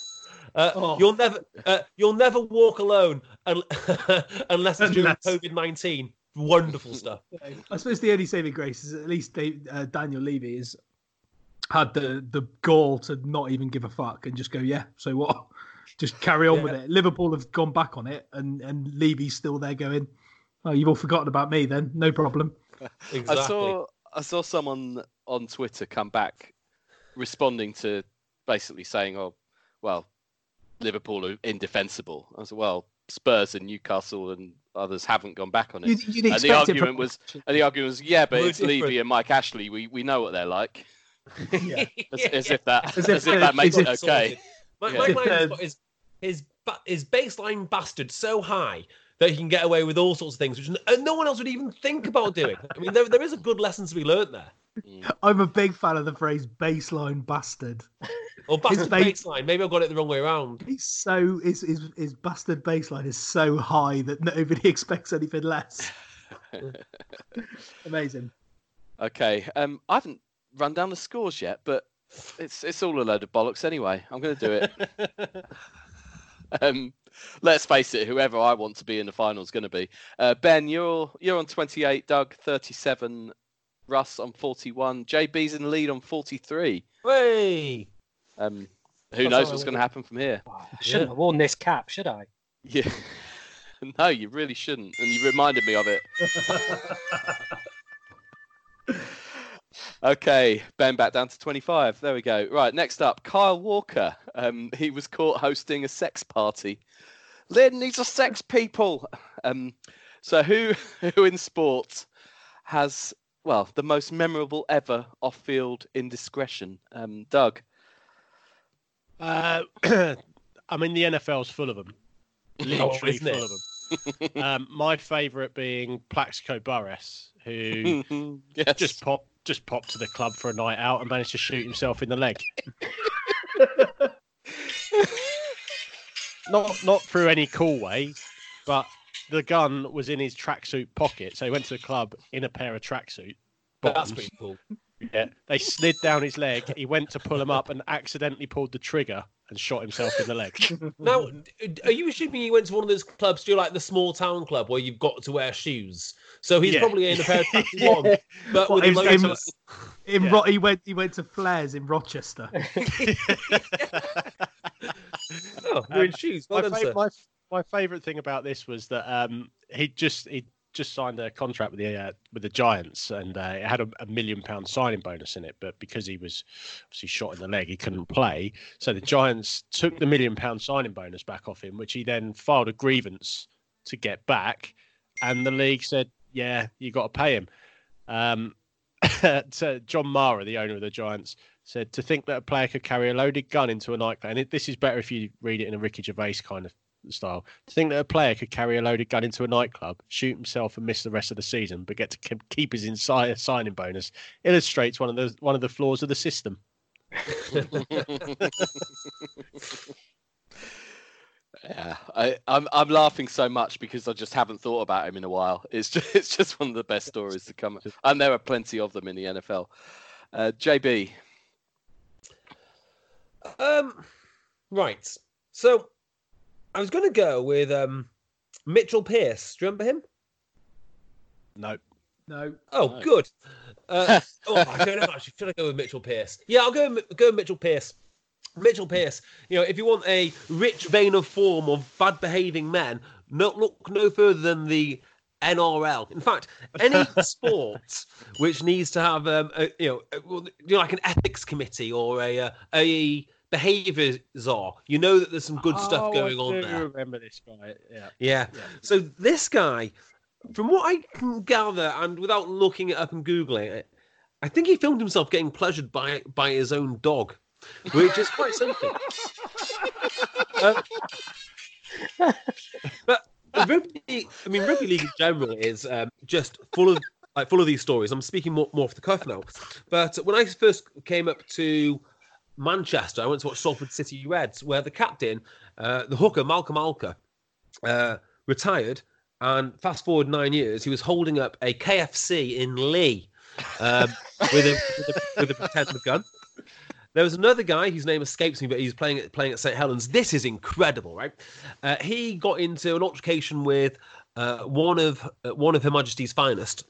[SPEAKER 6] Uh,
[SPEAKER 3] Oh.
[SPEAKER 6] You'll never, uh, you'll never walk alone un- [laughs] unless it's during
[SPEAKER 3] Unless-
[SPEAKER 6] COVID nineteen. Wonderful stuff. [laughs]
[SPEAKER 3] I suppose the only saving grace is at least they, uh, Daniel Levy has had the the gall to not even give a fuck and just go, yeah, so what? [laughs] Just carry on with it. Liverpool have gone back on it, and and Levy's still there going, oh, you've all forgotten about me then, no problem.
[SPEAKER 6] Exactly.
[SPEAKER 2] I saw I saw someone on Twitter come back responding to basically saying, "Oh, well, Liverpool are indefensible." I was like, "Well, Spurs and Newcastle and others haven't gone back on it."
[SPEAKER 3] You'd, you'd
[SPEAKER 2] and the argument was, and the argument was, "Yeah, but
[SPEAKER 6] Well,
[SPEAKER 2] it's
[SPEAKER 6] it's
[SPEAKER 2] Levy and Mike Ashley. We we know what they're like."
[SPEAKER 3] Yeah. [laughs]
[SPEAKER 2] As, as if that
[SPEAKER 3] As [laughs]
[SPEAKER 2] as,
[SPEAKER 3] if
[SPEAKER 2] if that makes it
[SPEAKER 3] if-
[SPEAKER 2] okay.
[SPEAKER 6] Mike,
[SPEAKER 2] Yeah.
[SPEAKER 6] Mike
[SPEAKER 3] If
[SPEAKER 6] Lyon's his his ba- his baseline bastard so high that he can get away with all sorts of things, which no one else would even think about doing. I mean, there, there is a good lesson to be learnt there. [laughs]
[SPEAKER 3] I'm a big fan of the phrase baseline bastard. [laughs]
[SPEAKER 6] Or bastard
[SPEAKER 3] base-
[SPEAKER 6] baseline. Maybe I got it the wrong way around.
[SPEAKER 3] He's so his, his his bastard baseline is so high that nobody [laughs] expects anything less. Amazing.
[SPEAKER 2] Okay. Um, I haven't run down the scores yet, but it's it's all a load of bollocks anyway. I'm going to do it. um, let's face it. Whoever I want to be in the final is going to be. Uh, ben, you're you're on 28. Doug 37. Russ on 41. JB's in the lead on 43.
[SPEAKER 6] Hey!
[SPEAKER 2] Um, who
[SPEAKER 6] That's
[SPEAKER 2] knows what's going to happen from here?
[SPEAKER 5] Oh, I shouldn't
[SPEAKER 6] Yeah.
[SPEAKER 5] have worn this cap, should I?
[SPEAKER 2] Yeah. [laughs] no, you really shouldn't. And you reminded me of it. [laughs] Okay, Ben back down to 25. There we go. Right, next up, Kyle Walker. Um, he was caught hosting a sex party. Lynn, these are sex people. Um, so who [laughs] who in sport has well the most memorable ever off-field indiscretion? Um, Doug.
[SPEAKER 4] Uh, [clears throat] I mean, the NFL's full of them. Literally
[SPEAKER 6] isn't
[SPEAKER 4] full of them. um, my favourite being Plaxico Burress, who [laughs]
[SPEAKER 2] yes.
[SPEAKER 4] just pop just popped to the club for a night out and managed to shoot himself in the leg. [laughs] not not through any cool way, but the gun was in his tracksuit pocket, so he went to the club in a pair of tracksuit.
[SPEAKER 6] That's
[SPEAKER 4] bottoms.
[SPEAKER 6] pretty cool. [laughs]
[SPEAKER 4] Yeah, they slid down his leg. He went to pull him up and accidentally pulled the trigger and shot himself in the leg. [laughs]
[SPEAKER 6] Now, are you assuming he went to one of those clubs, do you like the small town club where you've got to wear shoes? So he's
[SPEAKER 4] Yeah.
[SPEAKER 6] probably in a pair of [laughs] tracksuit bottoms, but with
[SPEAKER 3] What,
[SPEAKER 6] a
[SPEAKER 3] in-
[SPEAKER 6] logo-
[SPEAKER 3] in
[SPEAKER 4] Yeah.
[SPEAKER 3] Ro- he went he went to Flares in Rochester.
[SPEAKER 6] Oh, you're in um, shoes. Well
[SPEAKER 4] my,
[SPEAKER 6] done,
[SPEAKER 4] fav-
[SPEAKER 6] sir.
[SPEAKER 4] my my favorite thing about this was that um, he just he just signed a contract with the uh, with the Giants, and uh, it had a, a million pound signing bonus in it. But because he was obviously shot in the leg, he couldn't play. So the Giants took the million pound signing bonus back off him, which he then filed a grievance to get back. And the league said, "Yeah, you got to pay him." Um, [laughs] so John Mara, the owner of the Giants, said to think that a player could carry a loaded gun into a nightclub, and it, this is better if you read it in a Ricky Gervais kind of style. To think that a player could carry a loaded gun into a nightclub, shoot himself, and miss the rest of the season, but get to keep his inside signing bonus, illustrates one of the one of the flaws of the system. [laughs]
[SPEAKER 2] Yeah, I, I'm I'm laughing so much because I just haven't thought about him in a while. It's just [laughs] it's just one of the best stories to come, and there are plenty of them in the NFL. Uh, JB,
[SPEAKER 6] Um, right. So I was going to go with um, Mitchell Pearce. Do you remember him?
[SPEAKER 4] No,
[SPEAKER 3] No.
[SPEAKER 6] Oh,
[SPEAKER 2] No.
[SPEAKER 6] good. Uh, [laughs] oh, I don't know. Actually, should I go with Mitchell Pearce? Yeah, I'll go with- go with Mitchell Pearce. Mitchell Pearce. You know, if you want a rich vein of form of bad behaving men, no look no further than the NRL. In fact, any [laughs] sport which needs to have um, a, you know, a- you know, like an ethics committee or a uh, a behaviour are. you know that there's some good stuff
[SPEAKER 4] Oh,
[SPEAKER 6] going
[SPEAKER 4] I
[SPEAKER 6] on
[SPEAKER 4] do
[SPEAKER 6] there.
[SPEAKER 4] remember this guy. Yeah.
[SPEAKER 6] Yeah.
[SPEAKER 4] Yeah.
[SPEAKER 6] So this guy, from what I can gather, and without looking it up and googling it, I think he filmed himself getting pleasured by by his own dog, which is quite something. [laughs] Um, but rugby, I mean, rugby league in general is um, just full of like full of these stories. I'm speaking more, more off the cuff now, but when I first came up to Manchester, I went to watch Salford City Reds, where the captain, uh, the hooker Malcolm Alker, uh, retired, and fast forward nine years, he was holding up a KFC in Leigh um, [laughs] with, a, with, a, with a pretend gun. There was another guy whose name escapes me, but he's playing at playing at St Helens. This is incredible, right? Uh, he got into an altercation with uh, one of uh, one of Her Majesty's finest.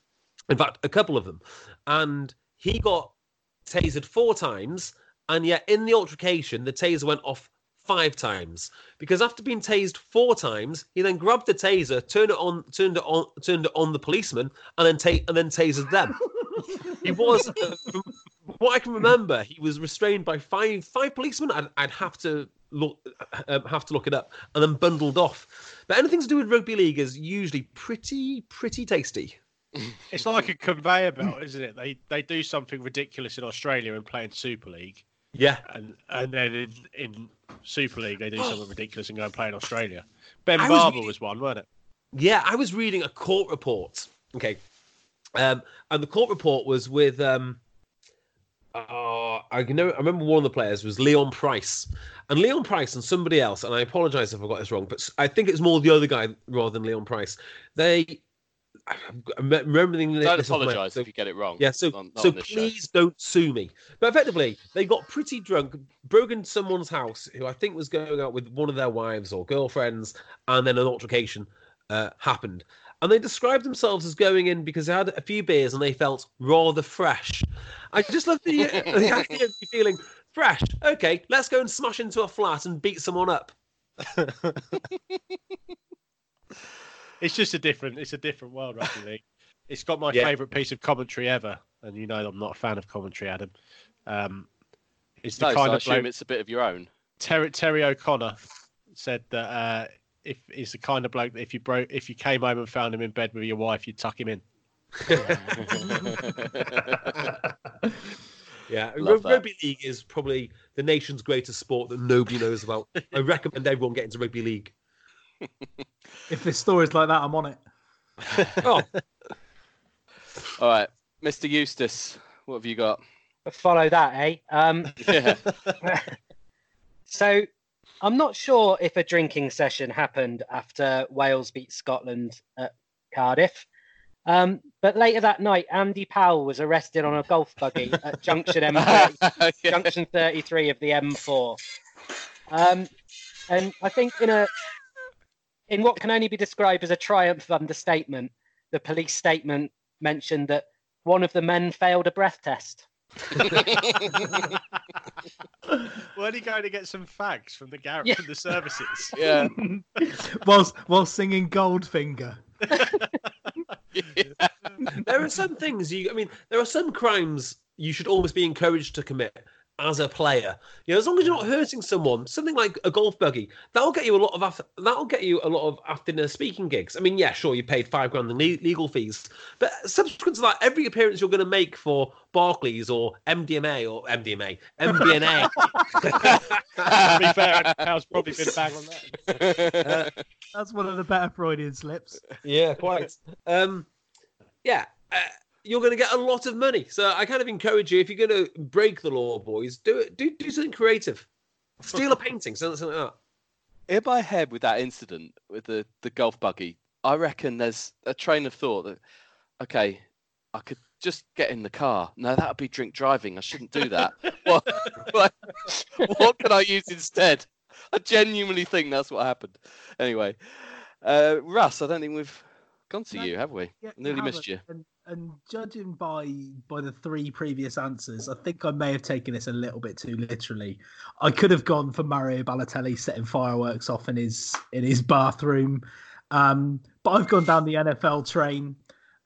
[SPEAKER 6] In fact, a couple of them, and he got tasered four times, and yet in the altercation, the taser went off five times because after being tased four times, he then grabbed the taser, turned it on, turned it on, turned it on the policeman, and then ta- and then tasered them. he was, uh, from what I can remember, he was restrained by five five policemen. I'd, I'd have to look um, have to look it up, and then bundled off. But anything to do with rugby league is usually pretty pretty tasty.
[SPEAKER 4] It's like a conveyor belt, isn't it? They they do something ridiculous in Australia and play in Super League,
[SPEAKER 6] Yeah,
[SPEAKER 4] and and then in, in Super League they do [gasps] something ridiculous and go and play in Australia. Ben
[SPEAKER 6] I was
[SPEAKER 4] Barba
[SPEAKER 6] reading-
[SPEAKER 4] was one, wasn't it?
[SPEAKER 6] Yeah, I was reading a court report. Okay. Um, and the court report was with um uh, I know I remember one of the players was Leon Pryce. And Leon Pryce and somebody else, and I apologize if I got this wrong, but I think it's more the other guy rather than Leon Pryce. They I'm remembering
[SPEAKER 2] don't
[SPEAKER 6] this off my-
[SPEAKER 2] apologise
[SPEAKER 6] so-
[SPEAKER 2] if you get it wrong.
[SPEAKER 6] yeah, so
[SPEAKER 2] on- not
[SPEAKER 6] so
[SPEAKER 2] on this show.
[SPEAKER 6] please don't sue me. But effectively, they got pretty drunk, broke into someone's house who I think was going out with one of their wives or girlfriends, and then an altercation uh, happened. And they described themselves as going in because they had a few beers and they felt rather fresh. I just love the, [laughs] the idea of feeling fresh. Okay, let's go and smash into a flat and beat someone up. [laughs]
[SPEAKER 4] It's just a different. It's a different world, rugby league. It's got my
[SPEAKER 6] Yeah.
[SPEAKER 4] favourite piece of commentary ever, and you know I'm not a fan of commentary, Adam. Um, it's the
[SPEAKER 2] No, so
[SPEAKER 4] kind
[SPEAKER 2] I
[SPEAKER 4] of
[SPEAKER 2] assume
[SPEAKER 4] bloke,
[SPEAKER 2] it's a bit of your own.
[SPEAKER 4] Terry, Terry O'Connor said that uh, if he's the kind of bloke that if you broke, if you came home and found him in bed with your wife, you'd tuck him in. [laughs]
[SPEAKER 6] Yeah,
[SPEAKER 2] Love
[SPEAKER 6] Ru-
[SPEAKER 2] that.
[SPEAKER 6] rugby league is probably the nation's greatest sport that nobody knows about. I recommend everyone get into rugby league. [laughs]
[SPEAKER 3] If there's stories like that, I'm on it. [laughs]
[SPEAKER 6] Oh,
[SPEAKER 2] All right, Mr. Eustace, what have you got?
[SPEAKER 5] Follow that, eh? Um,
[SPEAKER 2] Yeah. [laughs]
[SPEAKER 5] so I'm not sure if a drinking session happened after Wales beat Scotland at Cardiff. Um, but later that night, Andy Powell was arrested on a golf buggy [laughs] at junction M30,
[SPEAKER 2] Yeah.
[SPEAKER 5] junction 33 of the M4. Um, and I think in a in what can only be described as a triumph of understatement, the police statement mentioned that one of the men failed a breath test. [laughs]
[SPEAKER 4] Weren't he going to get some fags from the garage
[SPEAKER 5] Yeah.
[SPEAKER 4] from the services? [laughs]
[SPEAKER 2] yeah. [laughs]
[SPEAKER 3] whilst whilst singing Goldfinger.
[SPEAKER 6] there are some things you. I mean, there are some crimes you should almost be encouraged to commit as a player. You know, as long as you're not hurting someone, something like a golf buggy, that'll get you a lot of af- that'll get you a lot of after dinner speaking gigs. I mean, yeah, sure, you paid five grand in le- legal fees, but subsequent to that, every appearance you're going to make for Barclays or MDMA or MDMA, [laughs] MBNA,
[SPEAKER 4] to be fair, Andy Powell's probably been bang on that. [laughs]
[SPEAKER 3] That's one of the better Freudian slips.
[SPEAKER 6] yeah, quite. Um, yeah, uh, you're going to get a lot of money. So I kind of encourage you if you're going to break the law, boys, do it. Do do something creative. Steal a [laughs] painting, something, something like that.
[SPEAKER 2] in my head with that incident with the, the golf buggy, I reckon there's a train of thought that, okay, I could just get in the car. No, that would be drink driving. I shouldn't do that. [laughs] what, like, what can I use instead? I genuinely think that's what happened. Anyway, uh, Russ, I don't think we've gone to
[SPEAKER 3] No,
[SPEAKER 2] you, have we?
[SPEAKER 3] Yeah,
[SPEAKER 2] Nearly missed you.
[SPEAKER 3] And, and judging by by the three previous answers, I think I may have taken this a little bit too literally. I could have gone for Mario Balotelli setting fireworks off in his in his bathroom, um, but I've gone down the NFL train,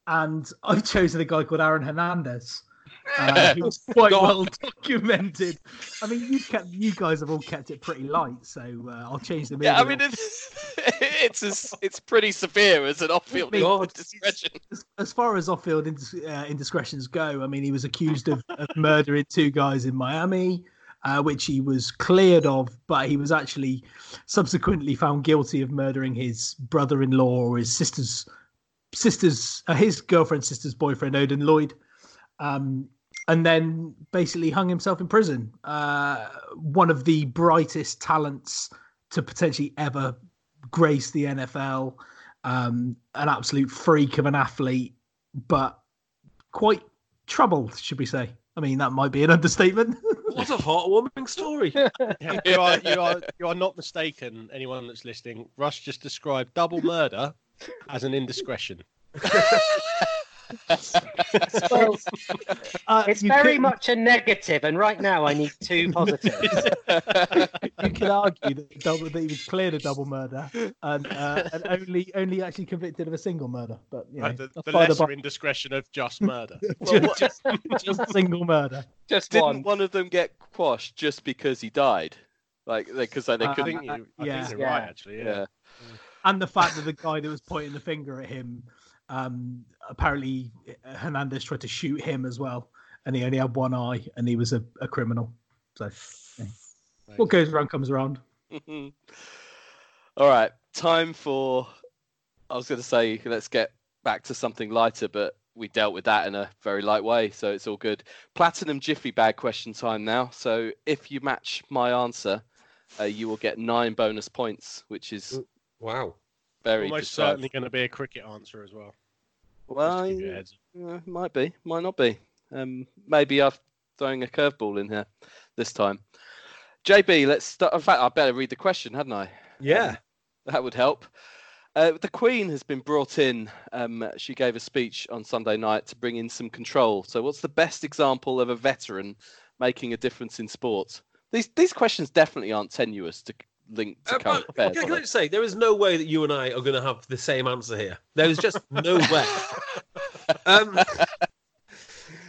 [SPEAKER 3] and I've [laughs] chosen a guy called Aaron Hernandez. Uh, was [laughs] quite
[SPEAKER 6] Go on.
[SPEAKER 3] well documented. I mean, you kept, you guys have all kept it pretty light, so uh, I'll change the.
[SPEAKER 2] Yeah, I mean, it's [laughs] it's as, it's pretty severe as an off-field
[SPEAKER 6] God.
[SPEAKER 2] discretion.
[SPEAKER 3] as, as far as off-field indis- uh, indiscretions go, I mean, he was accused of, of [laughs] murdering two guys in Miami, uh, which he was cleared of, but he was actually subsequently found guilty of murdering his brother-in-law or his sister's sister's uh, his girlfriend's sister's boyfriend, Odin Lloyd, um, and then basically hung himself in prison. Uh, one of the brightest talents to potentially ever grace the NFL um, an absolute freak of an athlete, but quite troubled, should we say? I mean, that might be an understatement. [laughs]
[SPEAKER 6] What a heartwarming story. [laughs]
[SPEAKER 4] You are you are you are not mistaken. Anyone that's listening, Russ just described double murder as an indiscretion. [laughs] [laughs]
[SPEAKER 5] Well,
[SPEAKER 3] Uh,
[SPEAKER 5] it's very
[SPEAKER 3] could-
[SPEAKER 5] much a negative, and right now I need two [laughs] positives.
[SPEAKER 3] You could argue that, he double, that he was cleared of double murder and, uh, and only only actually convicted of a single murder, but you know,
[SPEAKER 4] Right, the, the
[SPEAKER 3] by the
[SPEAKER 4] lesser
[SPEAKER 3] by-
[SPEAKER 4] indiscretion of just murder. [laughs]
[SPEAKER 3] just, just, just single murder.
[SPEAKER 5] Just
[SPEAKER 2] Didn't
[SPEAKER 5] one.
[SPEAKER 2] one of them get quashed just because he died? Like, because they, they
[SPEAKER 3] Uh,
[SPEAKER 2] couldn't.
[SPEAKER 4] think, you, I
[SPEAKER 3] yeah.
[SPEAKER 4] think you're right, actually. Yeah.
[SPEAKER 2] yeah.
[SPEAKER 3] and the fact that the guy that was pointing the finger at him, um, apparently uh, Hernandez tried to shoot him as well, and he only had one eye, and he was a, a criminal. So yeah. what goes around comes around. [laughs]
[SPEAKER 2] All right, time for. I was going to say let's get back to something lighter, but we dealt with that in a very light way, so it's all good. Platinum Jiffy Bag question time now. So if you match my answer, uh, you will get nine bonus points, which is
[SPEAKER 6] Wow.
[SPEAKER 2] Very
[SPEAKER 4] Almost
[SPEAKER 2] decided.
[SPEAKER 4] certainly going to be a cricket answer as well.
[SPEAKER 2] Well,
[SPEAKER 4] to give you a heads up.
[SPEAKER 2] Uh, might be, might not be. Um, maybe I'm throwing a curveball in here this time. JB, let's start. In fact, I better read the question, hadn't I?
[SPEAKER 6] Yeah.
[SPEAKER 2] That would help. Uh, the Queen has been brought in. Um, she gave a speech on Sunday night to bring in some control. So, what's the best example of a veteran making a difference in sports? These these questions definitely aren't tenuous to link to
[SPEAKER 6] Uh,
[SPEAKER 2] current affairs.
[SPEAKER 6] can, I just say, there is no way that you and I are going to have the same answer here. There is just no [laughs] way. Um,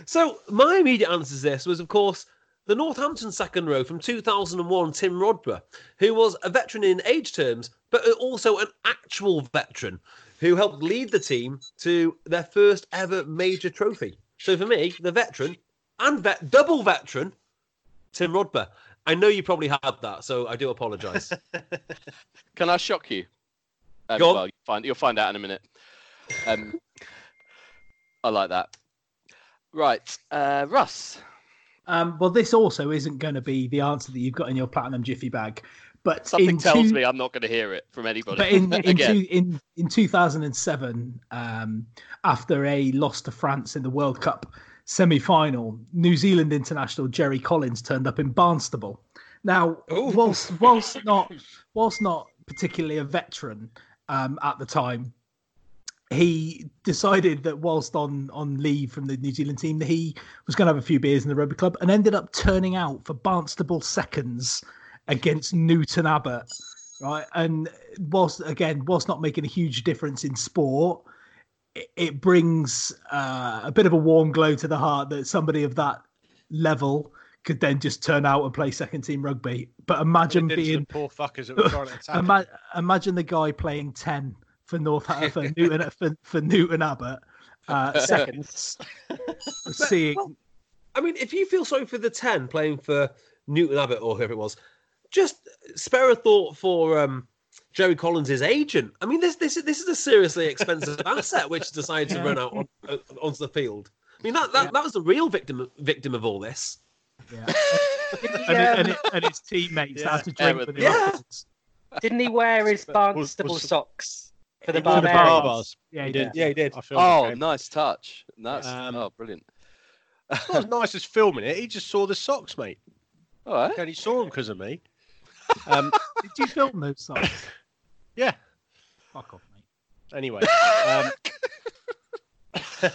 [SPEAKER 6] so my immediate answer to this was, of course, the Northampton second row from 2001, Tim Rodber, who was a veteran in age terms, but also an actual veteran who helped lead the team to their first ever major trophy. So for me, the veteran and vet, double veteran Tim Rodber. I know you probably had that, so I do apologise. [laughs]
[SPEAKER 2] Can I shock you? Um,
[SPEAKER 6] Go on.
[SPEAKER 2] well, you'll find, you'll find out in a minute. Um, I like that. Right, uh, Russ.
[SPEAKER 3] Um, well, this also isn't going to be the answer that you've got in your platinum jiffy bag, but
[SPEAKER 2] Something
[SPEAKER 3] in
[SPEAKER 2] tells
[SPEAKER 3] two-
[SPEAKER 2] me I'm not going to hear it from anybody.
[SPEAKER 3] But in [laughs] in, two, in in 2007, um, after a loss to France in the World Cup semi-final, New Zealand international Jerry Collins turned up in Barnstaple. Now,
[SPEAKER 6] Ooh.
[SPEAKER 3] whilst whilst [laughs] not whilst not particularly a veteran um, at the time, he decided that whilst on on leave from the New Zealand team, that he was going to have a few beers in the rugby club, and ended up turning out for Barnstaple seconds against Newton Abbot right? And whilst again, whilst not making a huge difference in sport, it, it brings uh, a bit of a warm glow to the heart that somebody of that level could then just turn out and play second team rugby. But imagine
[SPEAKER 4] Did the
[SPEAKER 3] being
[SPEAKER 4] poor fuckers that were trying to [laughs] attack.
[SPEAKER 3] ima- imagine the guy playing ten for North for [laughs] Newton for, for Newton Abbot. Uh, [laughs]
[SPEAKER 5] Seconds.
[SPEAKER 3] seeing
[SPEAKER 6] well, I mean, if you feel sorry for the 10 playing for Newton Abbot or whoever it was, just spare a thought for um, Jerry Collins' agent. I mean, this this is this is a seriously expensive [laughs] asset which decided to
[SPEAKER 3] Yeah.
[SPEAKER 6] run out on, uh, onto the field. I mean, that that,
[SPEAKER 3] Yeah.
[SPEAKER 6] that was the real victim victim of all this.
[SPEAKER 3] yeah. [laughs] And, it, and, it, and his teammates
[SPEAKER 4] Yeah.
[SPEAKER 3] had to drink
[SPEAKER 2] Yeah,
[SPEAKER 3] with him
[SPEAKER 6] yeah.
[SPEAKER 5] didn't he wear his [laughs] Barnstaple
[SPEAKER 4] was-
[SPEAKER 5] socks for the
[SPEAKER 3] For the
[SPEAKER 5] Barbarians?
[SPEAKER 4] Barbars.
[SPEAKER 3] Yeah, he
[SPEAKER 4] He
[SPEAKER 3] did.
[SPEAKER 4] did.
[SPEAKER 6] Yeah, he did.
[SPEAKER 4] I filmed the
[SPEAKER 2] Oh, nice touch. That's
[SPEAKER 4] Um,
[SPEAKER 2] oh, brilliant.
[SPEAKER 4] It's not as nice as filming it. He just saw the socks, mate.
[SPEAKER 2] All right.
[SPEAKER 4] He only saw them because of me. Um,
[SPEAKER 3] Did you film those songs?
[SPEAKER 4] Yeah.
[SPEAKER 3] Fuck off, mate.
[SPEAKER 4] Anyway, [laughs] um,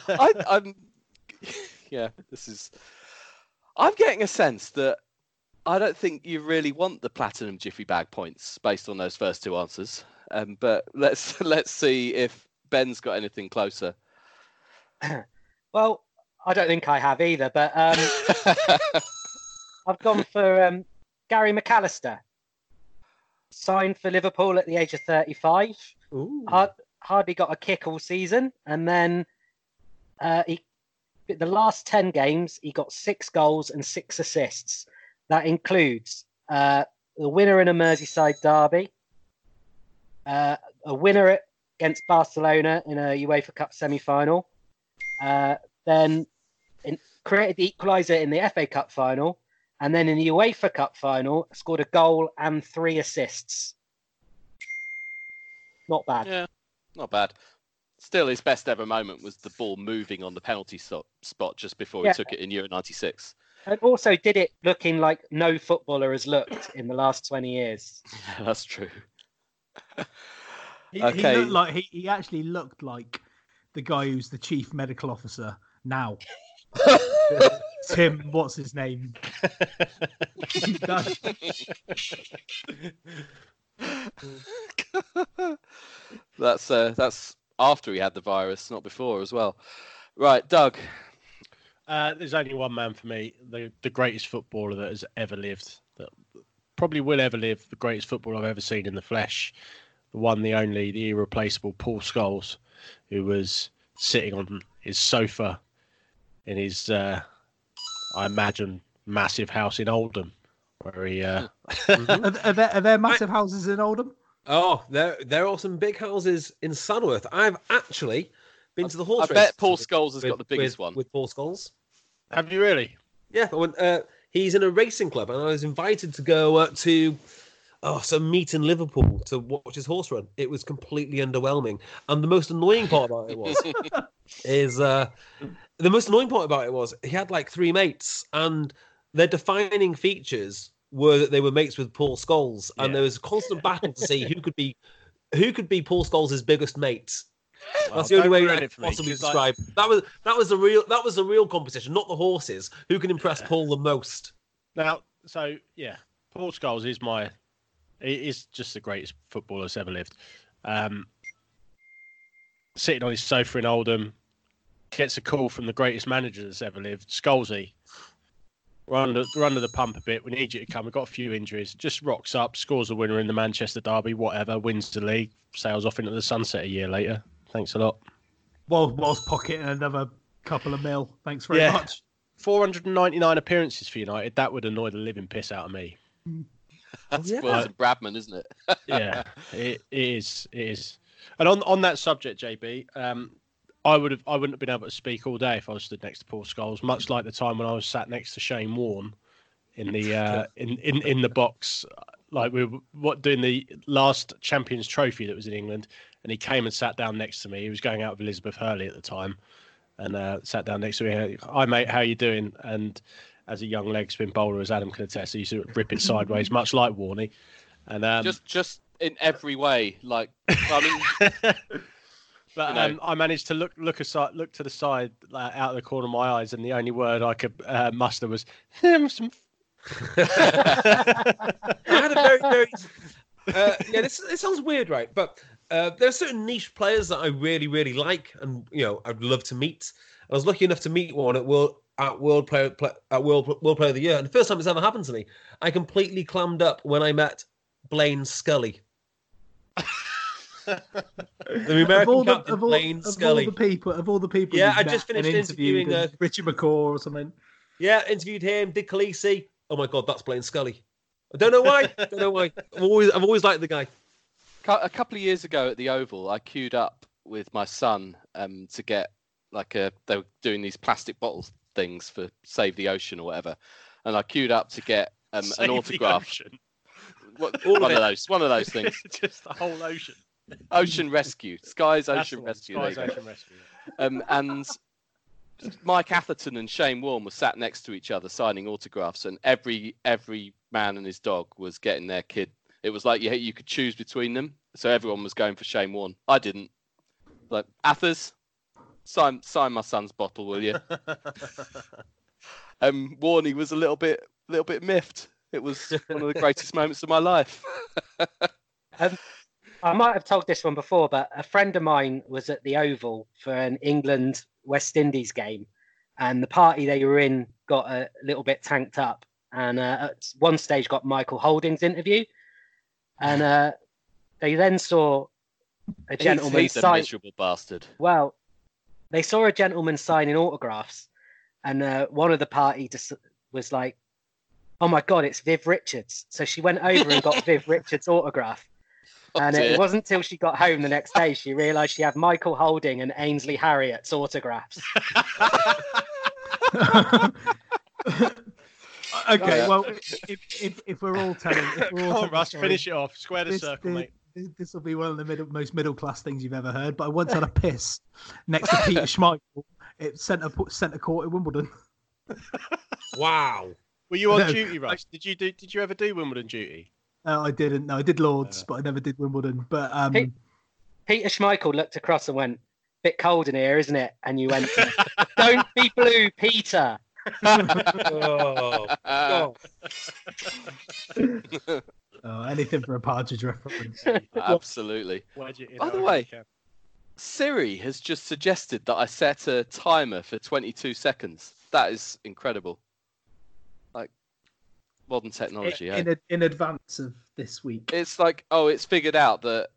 [SPEAKER 2] I, I'm, yeah, this is. I'm getting a sense that I don't think you really want the platinum jiffy bag points based on those first two answers. Um, but let's [laughs] let's see if Ben's got anything closer. [clears throat]
[SPEAKER 5] Well, I don't think I have either, but um, [laughs] I've gone for um, Gary McAllister. Signed for Liverpool at the age of 35.
[SPEAKER 6] Ooh.
[SPEAKER 5] Hard, hardly got a kick all season. And then uh, he, the last 10 games, he got six goals and six assists. That includes uh, the winner in a Merseyside derby, uh, a winner against Barcelona in a UEFA Cup semi final, uh, then in, created the equaliser in the FA Cup final, and then in the UEFA Cup final, scored a goal and three assists. Not bad.
[SPEAKER 2] yeah, not bad. Still, his best ever moment was the ball moving on the penalty so- spot just before
[SPEAKER 5] Yeah.
[SPEAKER 2] he took it in Euro '96.
[SPEAKER 5] And also did it looking like no footballer has looked in the last 20 years. [laughs]
[SPEAKER 2] Yeah, That's true.
[SPEAKER 3] He,
[SPEAKER 2] Okay.
[SPEAKER 3] he looked like he, he actually looked like the guy who's the chief medical officer now. [laughs] Tim, what's his name?
[SPEAKER 2] That's uh, that's after he had the virus, not before as well. Right, Doug.
[SPEAKER 4] uh, there's only one man for me, the, the greatest footballer that has ever lived, that probably will ever live, the greatest footballer I've ever seen in the flesh, the one, the only, the irreplaceable Paul Scholes, who was sitting on his sofa in his, uh, I imagine, massive house in Oldham, where he. Uh,
[SPEAKER 3] Are, are, there, are there massive houses in Oldham?
[SPEAKER 6] Oh, there there are some big houses in Saddleworth. I've actually been to the horse
[SPEAKER 2] I
[SPEAKER 6] race
[SPEAKER 2] bet Paul
[SPEAKER 6] with-
[SPEAKER 2] Scholes has got the biggest
[SPEAKER 6] with-
[SPEAKER 2] one.
[SPEAKER 6] with Paul Scholes.
[SPEAKER 4] have you really?
[SPEAKER 6] Yeah, I went, uh, he's in a racing club, and I was invited to go uh, to oh some meet in Liverpool to watch his horse run. It was completely underwhelming, and the most annoying part about it was [laughs] is uh, the most annoying part about it was he had like three mates, and their defining features were that they were mates with Paul Scholes, and
[SPEAKER 4] Yeah.
[SPEAKER 6] there was a constant battle to see who could be who could be Paul Scholes' biggest mate.
[SPEAKER 4] Well,
[SPEAKER 6] That's the only way I
[SPEAKER 4] it
[SPEAKER 6] can
[SPEAKER 4] for me, like,
[SPEAKER 6] describe. That was that was the real that was the real competition, not the horses. Who can impress Paul the most?
[SPEAKER 4] Now, so yeah, Paul Scholes is my, he is just the greatest footballer that's ever lived. Um, sitting on his sofa in Oldham, gets a call from the greatest manager that's ever lived, Scholesy. We're under, we're under the pump a bit. We need you to come. We've got a few injuries. Just rocks up, scores a winner in the Manchester Derby, whatever, wins the league, sails off into the sunset a year later. Thanks a lot.
[SPEAKER 3] While, whilst pocketing another couple of mil. Thanks very
[SPEAKER 4] Yeah.
[SPEAKER 3] much.
[SPEAKER 4] 499 appearances for United. That would annoy the living piss out of me. [laughs]
[SPEAKER 2] That's
[SPEAKER 6] yeah.
[SPEAKER 2] worse than Bradman, isn't it?
[SPEAKER 4] yeah, it, it is. It is. And on on that subject, JB, um, I would have I wouldn't have been able to speak all day if I was stood next to Paul Scholes. Much like the time when I was sat next to Shane Warne in the uh, in, in in the box, like we were what doing the last Champions Trophy that was in England, and he came and sat down next to me. He was going out with Elizabeth Hurley at the time, and uh, sat down next to me. Hi mate, how you doing? And as a young leg spin bowler, as Adam can attest, he used to rip it sideways, [laughs] much like Warney. And um,
[SPEAKER 2] just just in every way. Like I mean, [laughs]
[SPEAKER 4] But
[SPEAKER 2] you know.
[SPEAKER 4] um, I managed to look look aside, look to the side, uh, out of the corner of my eyes, and the only word I could uh, muster was "Hmm, some. [laughs]
[SPEAKER 6] I had a very, very. Uh, yeah, this, this sounds weird, right? But uh, there are certain niche players that I really, really like, and you know, I'd love to meet. I was lucky enough to meet one at World at World Player Play, at World World Player of the Year, and the first time it's ever happened to me, I completely clammed up when I met Blaine Scully. [laughs] the
[SPEAKER 3] Of
[SPEAKER 6] American
[SPEAKER 3] all the,
[SPEAKER 6] captain,
[SPEAKER 3] of all,
[SPEAKER 6] Blaine
[SPEAKER 3] of all the people, of all the people,
[SPEAKER 6] Yeah, I just finished interviewing, uh,
[SPEAKER 3] Richard McCaw or something.
[SPEAKER 6] Yeah, interviewed him. Did Khaleesi. Oh my god, that's Blaine Scully. I don't know why. [laughs] don't know why. I've always, I've always liked the guy.
[SPEAKER 2] a couple of years ago at the Oval, I queued up with my son um, to get like a. They were doing these plastic bottle things for Save the Ocean or whatever, and I queued up to get um,
[SPEAKER 4] Save
[SPEAKER 2] an
[SPEAKER 4] the
[SPEAKER 2] autograph.
[SPEAKER 4] ocean.
[SPEAKER 2] What-
[SPEAKER 6] All
[SPEAKER 2] one of
[SPEAKER 6] it.
[SPEAKER 2] those. One of those things. [laughs]
[SPEAKER 4] Just the whole ocean.
[SPEAKER 2] Ocean Rescue. Sky's Ocean
[SPEAKER 4] one,
[SPEAKER 2] Rescue.
[SPEAKER 4] Sky's. Ocean Rescue.
[SPEAKER 2] Um, and Mike Atherton and Shane Warne were sat next to each other signing autographs, and every every man and his dog was getting their kid. It was like you you could choose between them, so everyone was going for Shane Warne. I didn't. Like Athers, sign sign my son's bottle, will you? [laughs] um, Warney was a little bit little bit miffed. It was one of the greatest moments of my life.
[SPEAKER 5] I might have told this one before, but a friend of mine was at the Oval for an England West Indies game, and the party they were in got a little bit tanked up, and uh, at one stage got Michael Holding's interview, and uh, they then saw a
[SPEAKER 2] He's,
[SPEAKER 5] gentleman
[SPEAKER 2] he's a
[SPEAKER 5] sign.
[SPEAKER 2] miserable bastard.
[SPEAKER 5] Well, they saw a gentleman signing autographs, and uh, one of the party just was like, "Oh my god, it's Viv Richards!" So she went over and got [laughs] Viv Richards' autograph.
[SPEAKER 2] Oh,
[SPEAKER 5] and
[SPEAKER 2] dear.
[SPEAKER 5] it wasn't until she got home the next day she realised she had Michael Holding and Ainsley Harriott's autographs. [laughs] [laughs]
[SPEAKER 3] okay,
[SPEAKER 2] Yeah.
[SPEAKER 3] well, if, if, if we're all telling, if we're all
[SPEAKER 4] Come on, Russ,
[SPEAKER 3] the
[SPEAKER 4] finish it off. Square the
[SPEAKER 3] this,
[SPEAKER 4] circle,
[SPEAKER 3] this,
[SPEAKER 4] mate.
[SPEAKER 3] This will be one of the middle, most middle class things you've ever heard. But I once had a piss next to Peter [laughs] Schmeichel at centre centre court at Wimbledon.
[SPEAKER 6] Wow.
[SPEAKER 4] Were you on
[SPEAKER 3] No,
[SPEAKER 4] duty, Russ? Did you do? Did you ever do Wimbledon duty?
[SPEAKER 3] Uh, I didn't. No, I did Lords, but I never did Wimbledon. But um,
[SPEAKER 5] Hey. Peter Schmeichel looked across and went, "Bit cold in here, isn't it?" And you went, "Don't be blue, Peter."
[SPEAKER 6] Oh,
[SPEAKER 2] Uh,
[SPEAKER 6] God.
[SPEAKER 3] oh, anything for a Partridge reference. [laughs]
[SPEAKER 2] absolutely.
[SPEAKER 4] Wedge it in
[SPEAKER 2] By the way- Siri has just suggested that I set a timer for 22 seconds. That is incredible. Modern technology. eh?
[SPEAKER 3] in, in, in advance of this week.
[SPEAKER 2] It's like, oh, it's figured out that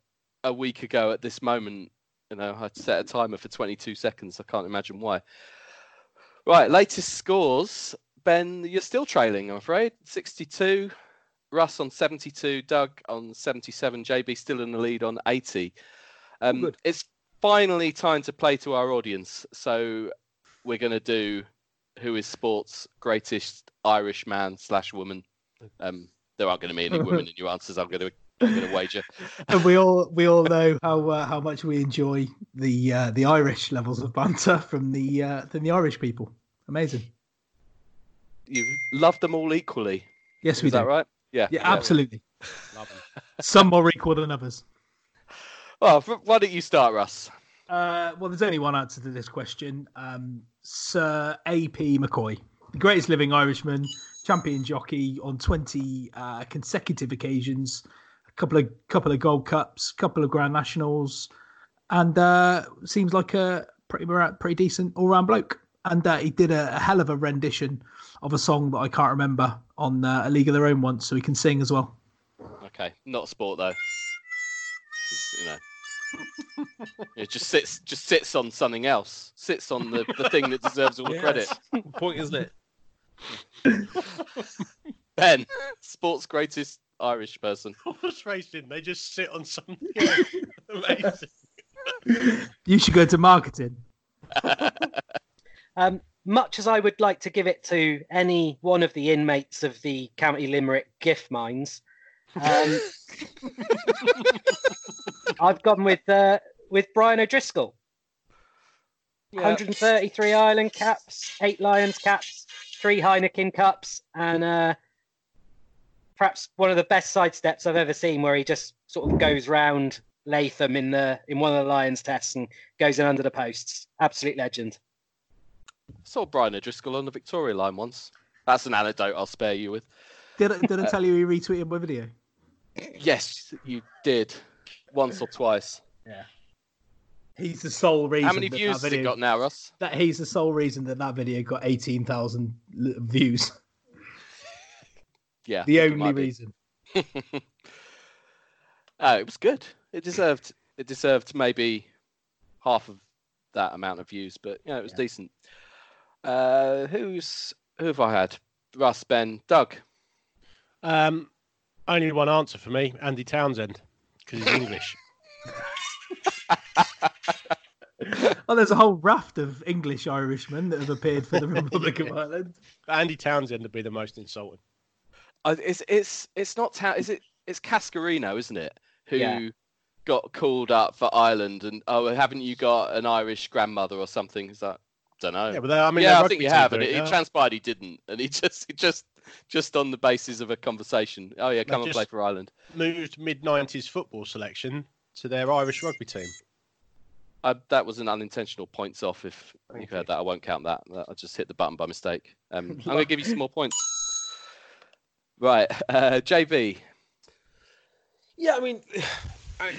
[SPEAKER 2] a week ago at this moment, you know, I set a timer for 22 seconds. I can't imagine why. Right, latest scores. Ben, you're still trailing, I'm afraid. 62. Russ on 72. Doug on 77. JB still in the lead on 80. Um, it's finally time to play to our audience. So we're going to do who is sports greatest Irish man slash woman. Um, there aren't going to be any women in your answers. I'm going to I'm going to wager. [laughs]
[SPEAKER 3] and we all we all know how uh, how much we enjoy the uh, the Irish levels of banter from the uh, from the Irish people. Amazing.
[SPEAKER 2] You love them all equally.
[SPEAKER 3] Yes, we
[SPEAKER 2] Is
[SPEAKER 3] do.
[SPEAKER 2] that right? Yeah.
[SPEAKER 3] Yeah, absolutely.
[SPEAKER 4] Love 'em.
[SPEAKER 3] Some more equal than others.
[SPEAKER 2] Well, f- why don't you start, Russ?
[SPEAKER 3] Uh, well, there's only one answer to this question. Um, Sir A.P. McCoy, the greatest living Irishman, champion jockey on 20 uh, consecutive occasions, a couple of couple of Gold Cups, a couple of Grand Nationals, and uh, seems like a pretty pretty decent all round bloke. And uh, he did a, a hell of a rendition of a song that I can't remember on uh, a League of Their Own once, so he can sing as well.
[SPEAKER 2] Okay, not sport though. Just, You know, It just sits just sits on something else. Sits on the, the thing that deserves all the credit.
[SPEAKER 6] Point, isn't it? [laughs]
[SPEAKER 2] Ben, sports greatest Irish person. [laughs]
[SPEAKER 4] Horse racing, they just sit on something. [laughs] Amazing.
[SPEAKER 3] You should go to marketing.
[SPEAKER 5] Um, much as I would like to give it to any one of the inmates of the County Limerick gift mines, um, I've gone with uh, with Brian O'Driscoll. 133 Ireland caps, eight Lions caps, three Heineken cups, and uh, perhaps one of the best sidesteps I've ever seen, where he just sort of goes round Latham in the in one of the Lions tests and goes in under the posts. Absolute legend.
[SPEAKER 2] Saw Brian O'Driscoll on the Victoria line once. That's an anecdote I'll spare you with.
[SPEAKER 3] Did I, did I tell you he retweeted my video?
[SPEAKER 2] Yes, you did. Once or twice. Yeah.
[SPEAKER 3] He's the sole reason.
[SPEAKER 2] How many
[SPEAKER 3] that
[SPEAKER 2] views
[SPEAKER 3] that
[SPEAKER 2] has it
[SPEAKER 3] video,
[SPEAKER 2] got now, Russ?
[SPEAKER 3] That he's the sole reason that that video got eighteen thousand views. [laughs]
[SPEAKER 2] Yeah.
[SPEAKER 3] The only reason. [laughs]
[SPEAKER 2] Oh, it was good. It deserved it deserved maybe half of that amount of views, but yeah, it was decent. Uh, who's who have I had? Russ, Ben, Doug.
[SPEAKER 4] Um, only one answer for me, Andy Townsend, because he's English. [laughs]
[SPEAKER 3] Oh, there's a whole raft of English Irishmen that have appeared for the Republic of [laughs] Ireland.
[SPEAKER 4] Andy Townsend would be the most insulting.
[SPEAKER 2] Uh, it's it's it's not ta- is it? It's Cascarino, isn't it? Who
[SPEAKER 5] Yeah.
[SPEAKER 2] got called up for Ireland and oh, haven't you got an Irish grandmother or something? Is that? Don't know.
[SPEAKER 4] Yeah, but they- I mean,
[SPEAKER 2] yeah, I think you
[SPEAKER 4] team
[SPEAKER 2] have, and
[SPEAKER 4] it,
[SPEAKER 2] it, it transpired he didn't, and he [laughs] just he just [laughs] just on the basis of a conversation. Oh yeah, come and play for Ireland.
[SPEAKER 4] Moved mid '90s football selection to their Irish rugby team.
[SPEAKER 2] I, that was an unintentional points off. If you've heard that, I won't count that. That- I just hit the button by mistake. Um, I'm going to give you some more points. Right, [laughs] uh, JV.
[SPEAKER 6] Yeah, I mean, [sighs] I,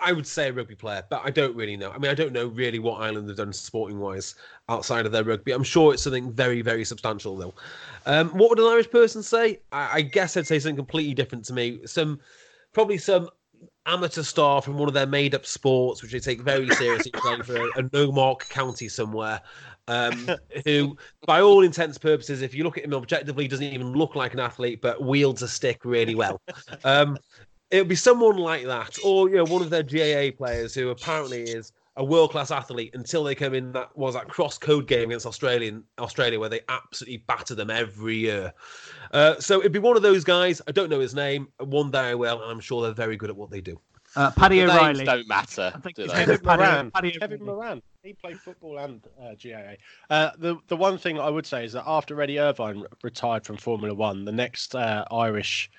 [SPEAKER 6] I would say a rugby player, but I don't really know. I mean, I don't know really what Ireland have done sporting wise outside of their rugby. I'm sure it's something very, very substantial, though. Um, what would an Irish person say? I, I guess I'd say something completely different to me. Some, probably some amateur star from one of their made up sports, which they take very seriously, [coughs] playing for a, a no mark county somewhere. Um, [laughs] who, by all intents and purposes, if you look at him objectively, doesn't even look like an athlete, but wields a stick really well. [laughs] Um, it would be someone like that, or you know, one of their GAA players who apparently is a world class athlete until they come in that was that cross code game against Australian Australia where they absolutely batter them every year. Uh, so it'd be one of those guys. I don't know his name. One day I will, and I'm sure they're very good at what they do.
[SPEAKER 3] Uh, Paddy
[SPEAKER 2] The names
[SPEAKER 3] O'Reilly.
[SPEAKER 2] don't matter,
[SPEAKER 3] I think
[SPEAKER 2] do
[SPEAKER 3] his
[SPEAKER 2] they?
[SPEAKER 3] name is
[SPEAKER 4] Kevin
[SPEAKER 3] Paddy,
[SPEAKER 4] Moran.
[SPEAKER 3] Paddy
[SPEAKER 4] Kevin
[SPEAKER 3] O'Reilly.
[SPEAKER 4] Moran. He played football and uh, GAA. Uh, the the one thing I would say is that after Eddie Irvine retired from Formula One, the next uh, Irish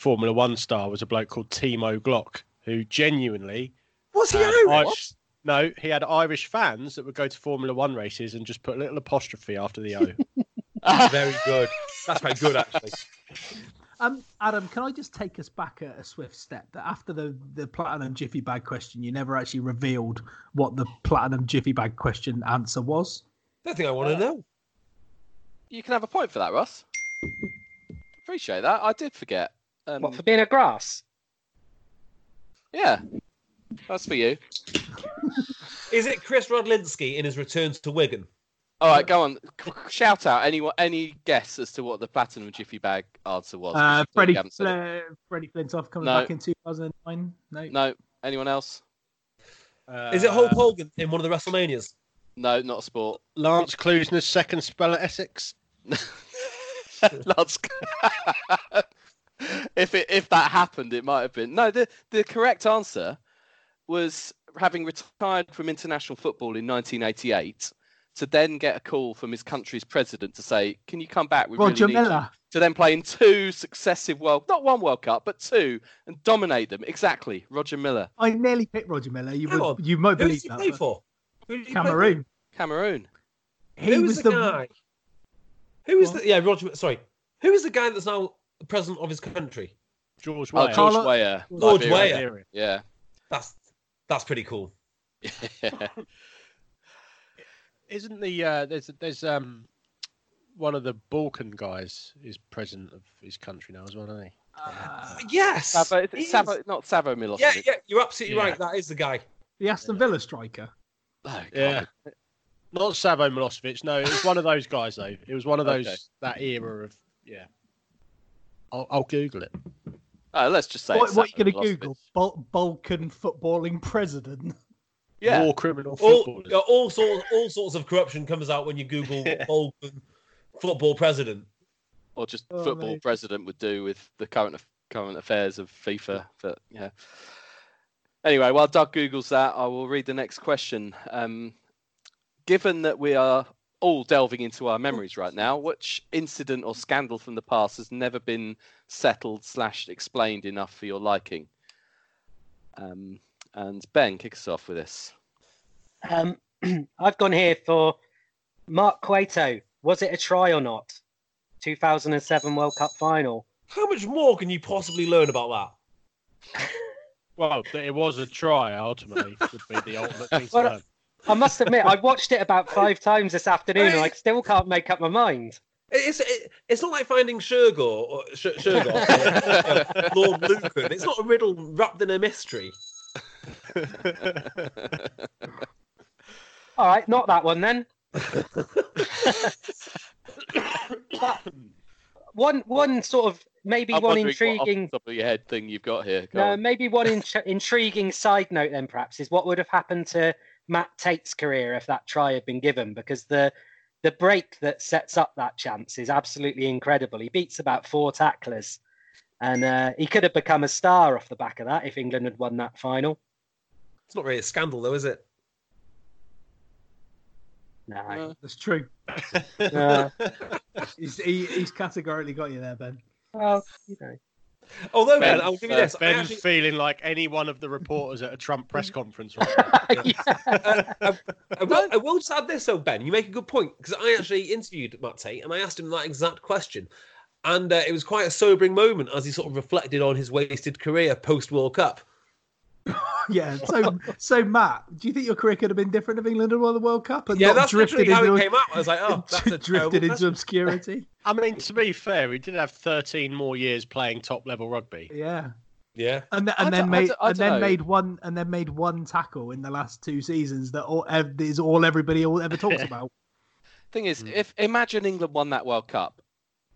[SPEAKER 4] Formula One star was a bloke called Timo Glock, who genuinely
[SPEAKER 6] Was he
[SPEAKER 4] had
[SPEAKER 6] Irish?
[SPEAKER 4] Irish- no, he had Irish fans that would go to Formula One races and just put a little apostrophe after the O. [laughs]
[SPEAKER 6] Very good. That's very good, actually.
[SPEAKER 3] Um, Adam, can I just take us back a, a swift step? That after the, the platinum jiffy bag question, you never actually revealed what the platinum jiffy bag question answer was.
[SPEAKER 6] Don't think I want to know.
[SPEAKER 2] You can have a point for that, Russ. Appreciate that. I did forget. Um,
[SPEAKER 5] What for being a grass?
[SPEAKER 2] yeah, that's for you.
[SPEAKER 6] Is it Kris Radlinski in his return to Wigan?
[SPEAKER 2] All right, go on. Shout out any any guess as to what the platinum jiffy bag answer was.
[SPEAKER 3] Uh, Freddie,
[SPEAKER 2] haven't said it.
[SPEAKER 3] Fle- Freddie Flintoff coming
[SPEAKER 2] No.
[SPEAKER 3] back in 2009. No.
[SPEAKER 2] No. Anyone else?
[SPEAKER 6] Is it Hulk
[SPEAKER 4] Uh,
[SPEAKER 6] Hogan in one of the WrestleManias?
[SPEAKER 2] No, not a sport.
[SPEAKER 4] Lance Klusener's second spell at Essex? [laughs]
[SPEAKER 2] Lance. [laughs] [laughs] if it if that happened, it might have been. No, the the correct answer was having retired from international football in 1988 to then get a call from his country's president to say, "Can you come back? We
[SPEAKER 3] Roger
[SPEAKER 2] really.
[SPEAKER 3] Milla.
[SPEAKER 2] To then play in two successive world, not one World Cup, but two, and dominate them. Exactly, Roger Milla,
[SPEAKER 3] I nearly picked Roger Milla. You
[SPEAKER 6] Hang
[SPEAKER 3] would,
[SPEAKER 6] on.
[SPEAKER 3] you might
[SPEAKER 6] Who
[SPEAKER 3] believe
[SPEAKER 6] does he
[SPEAKER 3] that.
[SPEAKER 6] play for? Who did he play for?
[SPEAKER 3] Cameroon.
[SPEAKER 2] Cameroon.
[SPEAKER 3] He
[SPEAKER 6] Who
[SPEAKER 3] was
[SPEAKER 6] was the, guy? Who is
[SPEAKER 3] Go
[SPEAKER 6] the yeah Roger? Sorry, who is the guy that's now the president of his country?
[SPEAKER 4] George
[SPEAKER 2] Oh,
[SPEAKER 4] Weah.
[SPEAKER 2] George
[SPEAKER 3] Carlo-
[SPEAKER 2] Weah.
[SPEAKER 6] George
[SPEAKER 2] Liberia.
[SPEAKER 6] Weah.
[SPEAKER 2] Yeah.
[SPEAKER 6] That's that's pretty cool. [laughs]
[SPEAKER 4] Isn't the uh, there's there's um one of the Balkan guys is president of his country now as well, isn't he?
[SPEAKER 3] Uh,
[SPEAKER 6] Yes,
[SPEAKER 2] Savo, is
[SPEAKER 6] he
[SPEAKER 2] it
[SPEAKER 6] is.
[SPEAKER 2] Savo, not Savo Milosevic.
[SPEAKER 6] Yeah, yeah, you're absolutely
[SPEAKER 4] Yeah.
[SPEAKER 6] right. That is the guy.
[SPEAKER 3] The Aston Villa striker.
[SPEAKER 2] Oh,
[SPEAKER 4] Yeah. Not Savo Milosevic. No, it was one of those guys though. It was one of [laughs] those
[SPEAKER 2] Okay.
[SPEAKER 4] that era of yeah. I'll, I'll Google it.
[SPEAKER 2] Oh, let's just say.
[SPEAKER 3] What, what are you going to Google? Bal- Balkan footballing president. [laughs]
[SPEAKER 2] Yeah.
[SPEAKER 4] War criminal
[SPEAKER 6] All,
[SPEAKER 4] footballers.
[SPEAKER 6] yeah, all sorts, all sorts of corruption comes out when you Google [laughs] Balkan football president.
[SPEAKER 2] or just
[SPEAKER 3] Oh,
[SPEAKER 2] football
[SPEAKER 3] mate.
[SPEAKER 2] president would do with the current current affairs of FIFA. But yeah. Anyway, while Doug googles that, I will read the next question. Um, given that we are all delving into our memories right now, which incident or scandal from the past has never been settled slash explained enough for your liking? Um, and Ben, kick us off with this.
[SPEAKER 5] Um, [clears throat] I've gone here for Mark Cueto. Was it a try or not? 2007 World Cup final.
[SPEAKER 6] How much more can you possibly learn about
[SPEAKER 4] that? Well, it was a try ultimately would be the ultimate [laughs] thing to
[SPEAKER 5] Well,
[SPEAKER 4] learn.
[SPEAKER 5] I must admit, I've watched it about five times this afternoon, and I still can't make up my mind.
[SPEAKER 6] It's it, it's not like finding Shergar or Sh- Shergar, or, uh, [laughs] Lord Lucan. It's not a riddle wrapped in a mystery.
[SPEAKER 5] All right, not that one then. But one, one sort of maybe
[SPEAKER 2] I'm
[SPEAKER 5] one
[SPEAKER 2] wondering what off the
[SPEAKER 5] intriguing.
[SPEAKER 2] top of your head thing you've got here. Go
[SPEAKER 5] No,
[SPEAKER 2] on.
[SPEAKER 5] maybe one in- intriguing side note then perhaps is what would have happened to Matt Tait's career if that try had been given because the the break that sets up that chance is absolutely incredible. He beats about four tacklers, and uh, he could have become a star off the back of that if England had won that final.
[SPEAKER 6] It's not really a scandal, though, is it?
[SPEAKER 5] No,
[SPEAKER 2] Uh,
[SPEAKER 3] That's true. [laughs]
[SPEAKER 5] no.
[SPEAKER 3] He's, he, he's categorically got you there, Ben.
[SPEAKER 5] well, you know. [laughs]
[SPEAKER 6] Although,
[SPEAKER 2] Ben,
[SPEAKER 6] Ben, I'll give you
[SPEAKER 2] uh,
[SPEAKER 6] this.
[SPEAKER 4] Ben's
[SPEAKER 6] actually,
[SPEAKER 4] feeling like any one of the reporters at a Trump press [laughs] conference right [laughs]
[SPEAKER 6] uh, I, I, will, I will just add this, though, Ben. You make a good point because I actually interviewed Matt Tait and I asked him that exact question. And uh, it was quite a sobering moment as he sort of reflected on his wasted career post World Cup. [laughs]
[SPEAKER 3] Yeah. So, so Matt, do you think your career could have been different if England had won the World Cup and
[SPEAKER 6] Yeah,
[SPEAKER 3] not
[SPEAKER 6] that's
[SPEAKER 3] drifted
[SPEAKER 6] how
[SPEAKER 3] into
[SPEAKER 6] it came out. I was like, oh, [laughs] that's a terrible
[SPEAKER 3] drifted into
[SPEAKER 6] question.
[SPEAKER 3] obscurity? [laughs]
[SPEAKER 4] I mean, to be fair, he did have 13 more years playing top level rugby.
[SPEAKER 3] Yeah.
[SPEAKER 6] Yeah.
[SPEAKER 3] And, th- and then made and then
[SPEAKER 2] know.
[SPEAKER 3] made one and then made one tackle in the last two seasons that all is all everybody all ever talks about.
[SPEAKER 2] Thing is,
[SPEAKER 3] Mm.
[SPEAKER 2] if imagine England won that World Cup,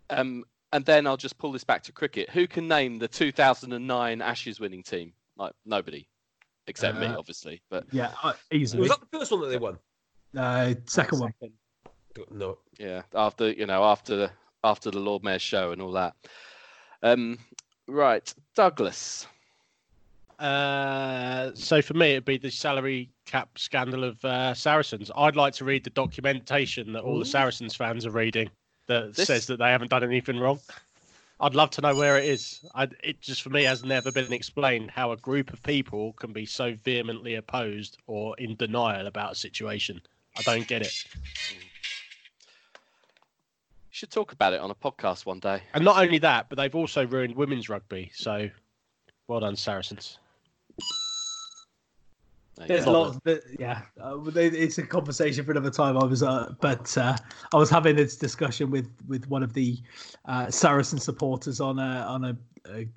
[SPEAKER 2] um, and then I'll just pull this back to cricket. Who can name the 2009 Ashes winning team? Like nobody, except me,
[SPEAKER 3] Uh,
[SPEAKER 2] obviously. But
[SPEAKER 3] Yeah, uh, easily.
[SPEAKER 6] Was that the first one that they won?
[SPEAKER 3] Uh, second one.
[SPEAKER 6] No.
[SPEAKER 2] yeah, after you know, after after the Lord Mayor's show and all that. Um, right, Douglas.
[SPEAKER 4] Uh, so for me, it'd be the salary cap scandal of uh, Saracens. I'd like to read the documentation that all the Saracens fans are reading that
[SPEAKER 2] This-
[SPEAKER 4] says that they haven't done anything wrong. I'd love to know where it is. I, it just for me has never been explained how a group of people can be so vehemently opposed or in denial about a situation. I don't get it.
[SPEAKER 2] should talk about it on a podcast one day.
[SPEAKER 4] And not only that, but they've also ruined women's rugby. So, well done, Saracens.
[SPEAKER 3] There's lots. That, yeah, uh, it's a conversation for another time. I was, uh, but uh, I was having this discussion with with one of the uh, Saracen supporters on a on a, a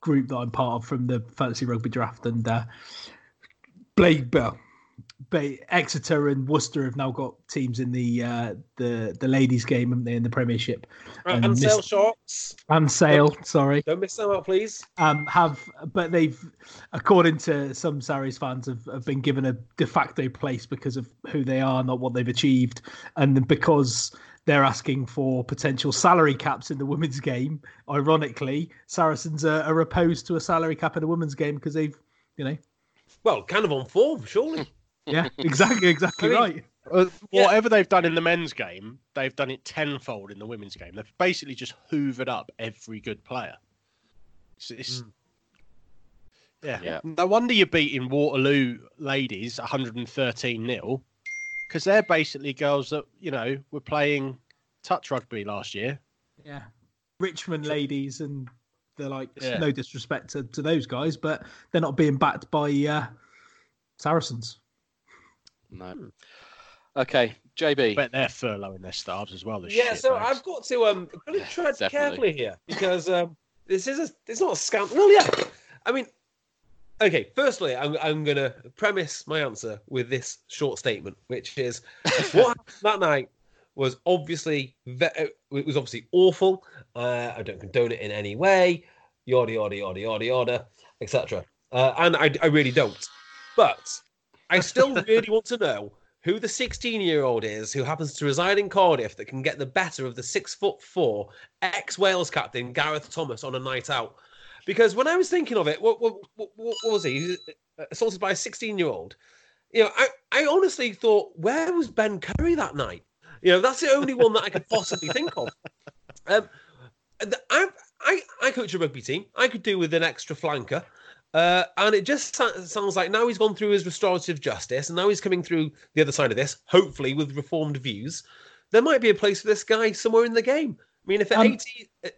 [SPEAKER 3] group that I'm part of from the fantasy rugby draft, and uh, Blake Bell. Ba- Exeter and Worcester have now got teams in the uh, the the ladies' game, haven't they, in the Premiership?
[SPEAKER 6] And,
[SPEAKER 3] And
[SPEAKER 6] sale shots.
[SPEAKER 3] And Sale, sorry.
[SPEAKER 6] Don't miss them out, please.
[SPEAKER 3] um, have, but they've, according to some Sarries fans, have, have been given a de facto place because of who they are, not what they've achieved, and because they're asking for potential salary caps in the women's game. Ironically, Saracens are, are opposed to a salary cap in the women's game because they've, you know,
[SPEAKER 6] Well, kind of on form, surely.
[SPEAKER 3] Yeah, exactly, exactly [laughs]
[SPEAKER 6] I mean,
[SPEAKER 3] right.
[SPEAKER 4] Uh,
[SPEAKER 6] Yeah.
[SPEAKER 4] Whatever they've done in the men's game, they've done it tenfold in the women's game. They've basically just hoovered up every good player. It's, it's- yeah.
[SPEAKER 2] Yeah.
[SPEAKER 4] No wonder you're beating Waterloo ladies 113 nil because they're basically girls that you know were playing touch rugby last year.
[SPEAKER 3] Yeah, Richmond ladies, and they're like,
[SPEAKER 4] Yeah.
[SPEAKER 3] no disrespect to, to those guys, but they're not being backed by uh, Saracens.
[SPEAKER 2] No. Okay, JB.
[SPEAKER 4] Bet they're furloughing their staffs as well. The
[SPEAKER 6] Yeah,
[SPEAKER 4] shit
[SPEAKER 6] so
[SPEAKER 4] bags.
[SPEAKER 6] I've got to um really tread carefully here because um this is a it's not a scandal. Well, yeah, I mean, okay, firstly, I'm, I'm going to premise my answer with this short statement, which is [laughs] what happened that night was obviously ve- uh, it was obviously awful. Uh, I don't condone it in any way. Yada yada yada yada yada, etc. Uh, and I, I really don't. But I still really want to know who the 16 year old is who happens to reside in Cardiff that can get the better of the six foot four ex Wales captain Gareth Thomas on a night out. Because when I was thinking of it, what, what, what, what was he? Was Assaulted by a 16 year old. You know, I, I honestly thought, where was Ben Curry that night? You know, that's the only one that I could possibly think of. Um, I, I, I coach a rugby team. I could do with an extra flanker. Uh, and it just sounds like now he's gone through his restorative justice and now he's coming through the other side of this, hopefully with reformed views. There might be a place for this guy somewhere in the game. I mean, if at
[SPEAKER 3] Um,
[SPEAKER 6] 80. uh,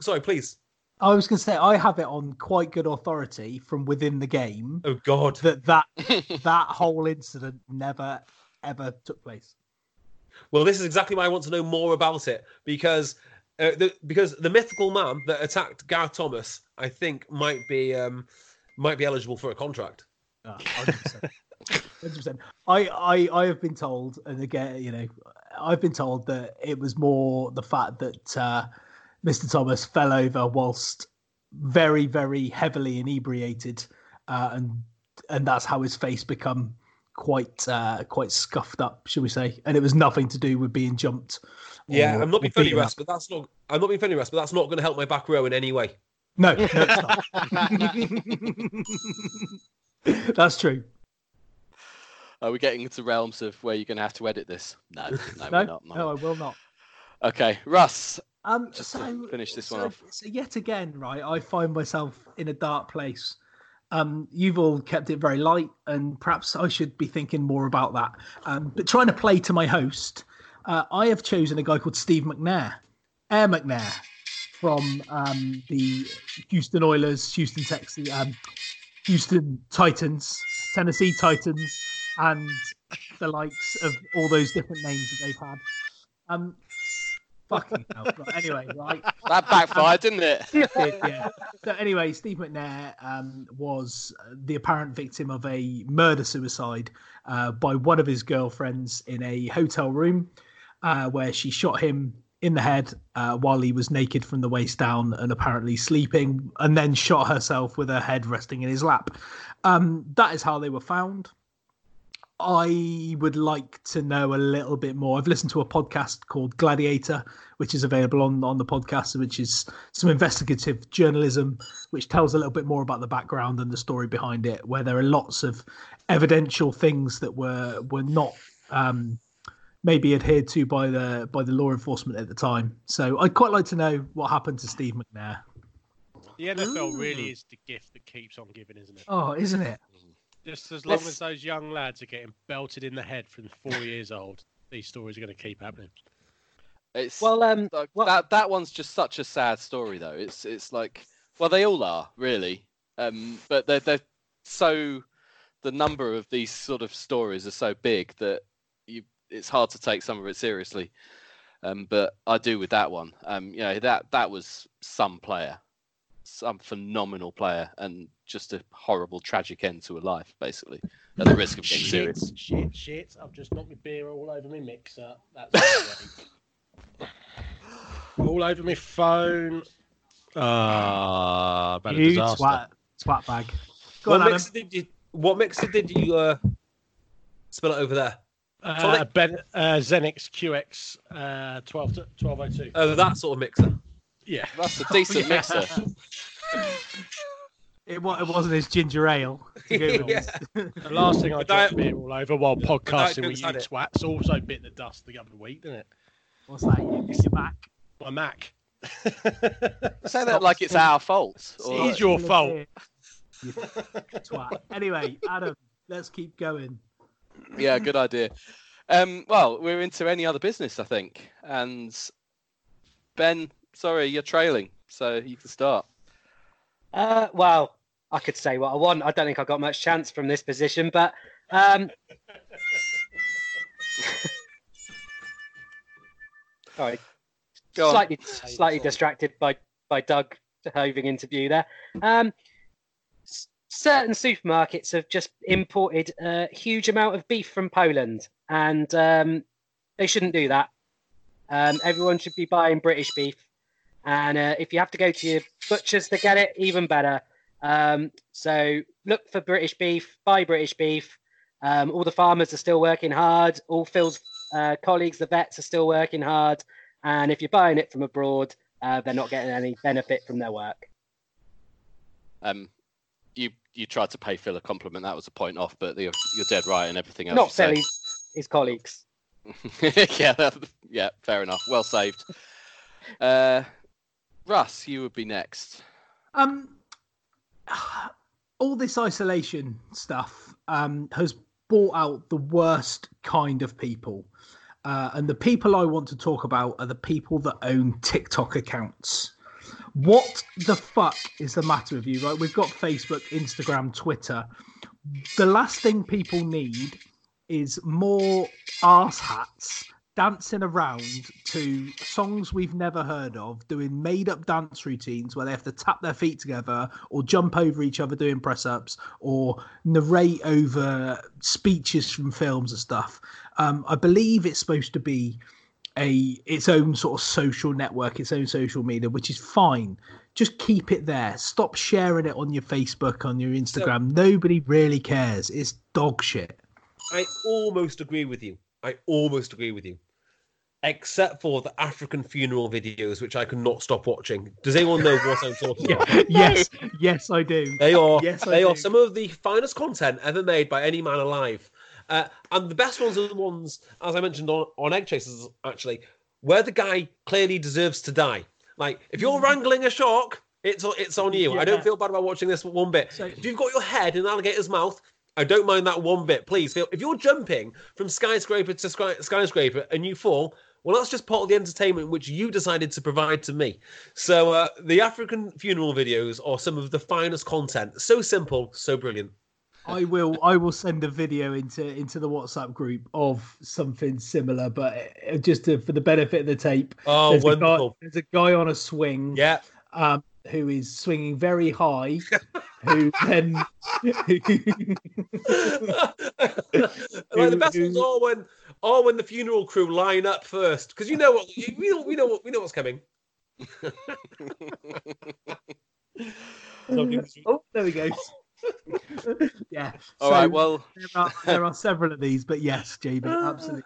[SPEAKER 6] sorry, please.
[SPEAKER 3] I was going to say I have it on quite good authority from within the game
[SPEAKER 6] Oh, God.
[SPEAKER 3] that that [laughs] that whole incident never ever took place.
[SPEAKER 6] Well, this is exactly why I want to know more about it because uh, the, because the mythical man that attacked Gareth Thomas, I think, might be um, might be eligible for a contract.
[SPEAKER 3] Uh, 100%. 100%. I, I I have been told, and again, you know, I've been told that it was more the fact that uh, Mr. Thomas fell over whilst very, very heavily inebriated, uh, and and that's how his face become quite uh, quite scuffed up, shall we say? And it was nothing to do with being jumped.
[SPEAKER 6] Yeah, I'm not being funny, Russ, but that's not. I'm not being funny, Russ, but that's not going to help my back row in any way.
[SPEAKER 3] No, no, it's not. [laughs] that's true.
[SPEAKER 2] Are we getting into realms of where you're going to have to edit this? No, no,
[SPEAKER 3] No,
[SPEAKER 2] we're not.
[SPEAKER 3] no, I will not.
[SPEAKER 2] Okay, Russ.
[SPEAKER 3] Um,
[SPEAKER 2] Just to
[SPEAKER 3] so
[SPEAKER 2] finish this one
[SPEAKER 3] so,
[SPEAKER 2] off.
[SPEAKER 3] So yet again, right, I find myself in a dark place. Um, you've all kept it very light, and perhaps I should be thinking more about that. Um, but trying to play to my host, uh, I have chosen a guy called Steve McNair, Air McNair, from um, the Houston Oilers, Houston Texans, um, Houston Titans, Tennessee Titans, and the likes of all those different names that they've had. Um, fucking hell. Right, anyway, right.
[SPEAKER 2] That backfired, didn't it? [laughs]
[SPEAKER 3] It did, yeah. So anyway, Steve McNair um, was the apparent victim of a murder suicide uh, by one of his girlfriends in a hotel room, uh, where she shot him in the head uh, while he was naked from the waist down and apparently sleeping, and then shot herself with her head resting in his lap. Um, that is how they were found. I would like to know a little bit more. I've listened to a podcast called Gladiator, which is available on on the podcast, which is some investigative journalism, which tells a little bit more about the background and the story behind it. Where there are lots of evidential things that were were not um, maybe adhered to by the by the law enforcement at the time. So I'd quite like to know what happened to Steve McNair.
[SPEAKER 4] The NFL really is the gift that keeps on giving, isn't it?
[SPEAKER 3] Oh, isn't it?
[SPEAKER 4] Just as long
[SPEAKER 5] Let's-
[SPEAKER 4] as those young lads are getting belted in the head from four [laughs] years old, these stories are going to keep happening.
[SPEAKER 2] It's
[SPEAKER 5] Well, um,
[SPEAKER 2] like,
[SPEAKER 5] well-
[SPEAKER 2] that that one's just such a sad story though. It's it's like well they all are really, um, but they're they're so the number of these sort of stories are so big that you it's hard to take some of it seriously. Um, but I do with that one. Um, you know that that was some player, some phenomenal player, and just a horrible tragic end to a life, basically, at the risk of getting
[SPEAKER 4] Shit,
[SPEAKER 2] serious.
[SPEAKER 4] shit, shit. I've just knocked my beer all over my mixer. That's [laughs] all over my phone. Ah, bad
[SPEAKER 3] You
[SPEAKER 4] disaster.
[SPEAKER 3] twat, twat bag. Go
[SPEAKER 6] What
[SPEAKER 3] on,
[SPEAKER 6] mixer did you? What mixer did you uh, spill it over there?
[SPEAKER 4] Uh,
[SPEAKER 6] Sonic?
[SPEAKER 4] ben, uh, Xenyx QX uh, 12 1202.
[SPEAKER 6] Oh, that sort of mixer.
[SPEAKER 4] Yeah.
[SPEAKER 2] That's a decent [laughs]
[SPEAKER 3] Yeah.
[SPEAKER 2] mixer.
[SPEAKER 3] It, wa- it wasn't his ginger ale. to [laughs]
[SPEAKER 6] Yeah.
[SPEAKER 4] The last thing I
[SPEAKER 6] But
[SPEAKER 4] dropped beer all over while podcasting
[SPEAKER 6] Coke's
[SPEAKER 4] with you
[SPEAKER 6] had it.
[SPEAKER 4] twats also bit the dust the other week, didn't it?
[SPEAKER 3] What's that? You, your back.
[SPEAKER 4] My Mac. [laughs]
[SPEAKER 2] Say that like it's our fault.
[SPEAKER 4] It
[SPEAKER 2] or
[SPEAKER 4] is your fault.
[SPEAKER 3] You twat. Anyway, Adam, let's keep going.
[SPEAKER 2] Yeah, good idea. Um, well, we're into any other business, I think. And Ben, sorry, you're trailing, so you can start.
[SPEAKER 5] Uh, well, I could say what I want. I don't think I got much chance from this position, but um, [laughs] sorry,
[SPEAKER 2] Go on.
[SPEAKER 5] slightly slightly distracted by by Doug Hoving interview there. Um, certain supermarkets have just imported a huge amount of beef from Poland, and um, they shouldn't do that. Um, everyone should be buying British beef, and uh, if you have to go to your butchers to get it, even better. Um, so look for British beef, buy British beef. Um, all the farmers are still working hard. All Phil's uh, colleagues, the vets, are still working hard. And if you're buying it from abroad, uh, they're not getting any benefit from their work.
[SPEAKER 2] Um, you you tried to pay Phil a compliment. That was a point off, but you're, you're dead right and everything else.
[SPEAKER 5] Not
[SPEAKER 2] you.
[SPEAKER 5] Phil, his, his colleagues. [laughs]
[SPEAKER 2] yeah, that- yeah, fair enough. Well saved. Uh, Russ, you would be next.
[SPEAKER 3] Um, all this isolation stuff um, has brought out the worst kind of people. Uh, and the people I want to talk about are the people that own TikTok accounts. What the fuck is the matter with you? Right, we've got Facebook, Instagram, Twitter. The last thing people need is more arse hats dancing around to songs we've never heard of, doing made up dance routines where they have to tap their feet together or jump over each other doing press ups or narrate over speeches from films and stuff. Um, I believe it's supposed to be a its own sort of social network, its own social media, which is fine. Just keep it there. Stop sharing it on your Facebook, on your Instagram. Nobody really cares. It's dog shit.
[SPEAKER 6] I almost agree with you. I almost agree with you. Except for the African funeral videos, which I cannot stop watching. Does anyone know what I'm talking [laughs] about? [laughs]
[SPEAKER 3] Yes, yes, I do.
[SPEAKER 6] They are
[SPEAKER 3] Yes, I
[SPEAKER 6] they are
[SPEAKER 3] do.
[SPEAKER 6] some of the finest content ever made by any man alive. Uh, and the best ones are the ones, as I mentioned on, on Egg Chasers, actually, where the guy clearly deserves to die. Like, if you're wrangling a shark, it's on- it's on you. I don't feel bad about watching this one bit.
[SPEAKER 3] So-
[SPEAKER 6] if you've got your head in an alligator's mouth, I don't mind that one bit. Please feel if you're jumping from skyscraper to sky, skyscraper and you fall, well, that's just part of the entertainment which you decided to provide to me. So uh, the African funeral videos are some of the finest content. So simple, so brilliant.
[SPEAKER 3] I will I will send a video into into the WhatsApp group of something similar, but uh, just to, for the benefit of the tape.
[SPEAKER 6] Oh,
[SPEAKER 3] there's A guy,
[SPEAKER 6] wonderful.
[SPEAKER 3] there's a guy on a swing,
[SPEAKER 6] Yeah.
[SPEAKER 3] um, who is swinging very high, who [laughs] then [laughs]
[SPEAKER 6] like the best ones are when are when the funeral crew line up first because you know what you- we know we know what we know what's coming. [laughs]
[SPEAKER 3] oh, there we go. [laughs] yeah.
[SPEAKER 2] All
[SPEAKER 3] so
[SPEAKER 2] right, well,
[SPEAKER 3] there are, there are several of these, but yes, JB, absolutely.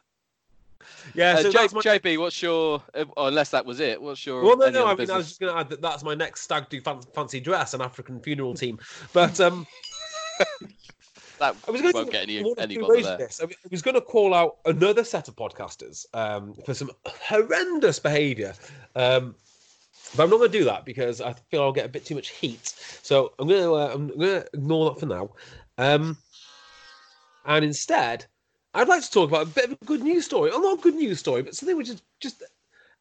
[SPEAKER 6] Yeah,
[SPEAKER 2] uh,
[SPEAKER 6] so
[SPEAKER 2] J-
[SPEAKER 6] my...
[SPEAKER 2] JB, what's your? uh, or unless that was it, what's your?
[SPEAKER 6] well, no, no. I mean, I was just going to add that that's my next stag do fan- fancy dress, an African funeral team. But um, [laughs]
[SPEAKER 2] that
[SPEAKER 6] I was going
[SPEAKER 2] won't
[SPEAKER 6] to
[SPEAKER 2] get any
[SPEAKER 6] one of
[SPEAKER 2] any
[SPEAKER 6] two
[SPEAKER 2] bother
[SPEAKER 6] ways
[SPEAKER 2] there.
[SPEAKER 6] this. I was going to call out another set of podcasters um, for some horrendous behaviour. Um, but I'm not going to do that because I feel I'll get a bit too much heat. So I'm going to uh, I'm going to ignore that for now. Um, and instead, I'd like to talk about a bit of a good news story. Oh, not a good news story, but something which is just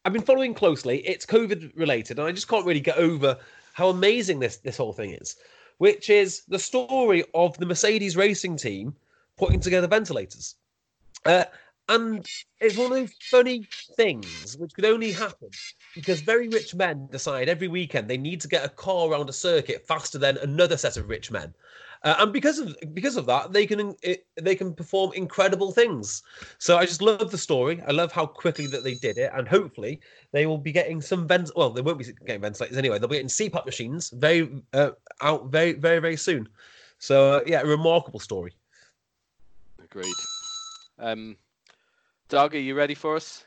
[SPEAKER 6] I've been following closely. It's COVID related, and I just can't really get over how amazing this this whole thing is. Which is the story of the Mercedes racing team putting together ventilators. Uh, and it's one of those funny things which could only happen because very rich men decide every weekend they need to get a car around a circuit faster than another set of rich men. Uh, and because of because of that, they can it, they can perform incredible things. So I just love the story. I love how quickly that they did it, and hopefully they will be getting some vents. Well, they won't be getting ventilators anyway. They'll be getting CPAP machines very uh, out very very very soon. So uh, yeah, a remarkable story.
[SPEAKER 2] Agreed. Um, Doug, are you ready for us?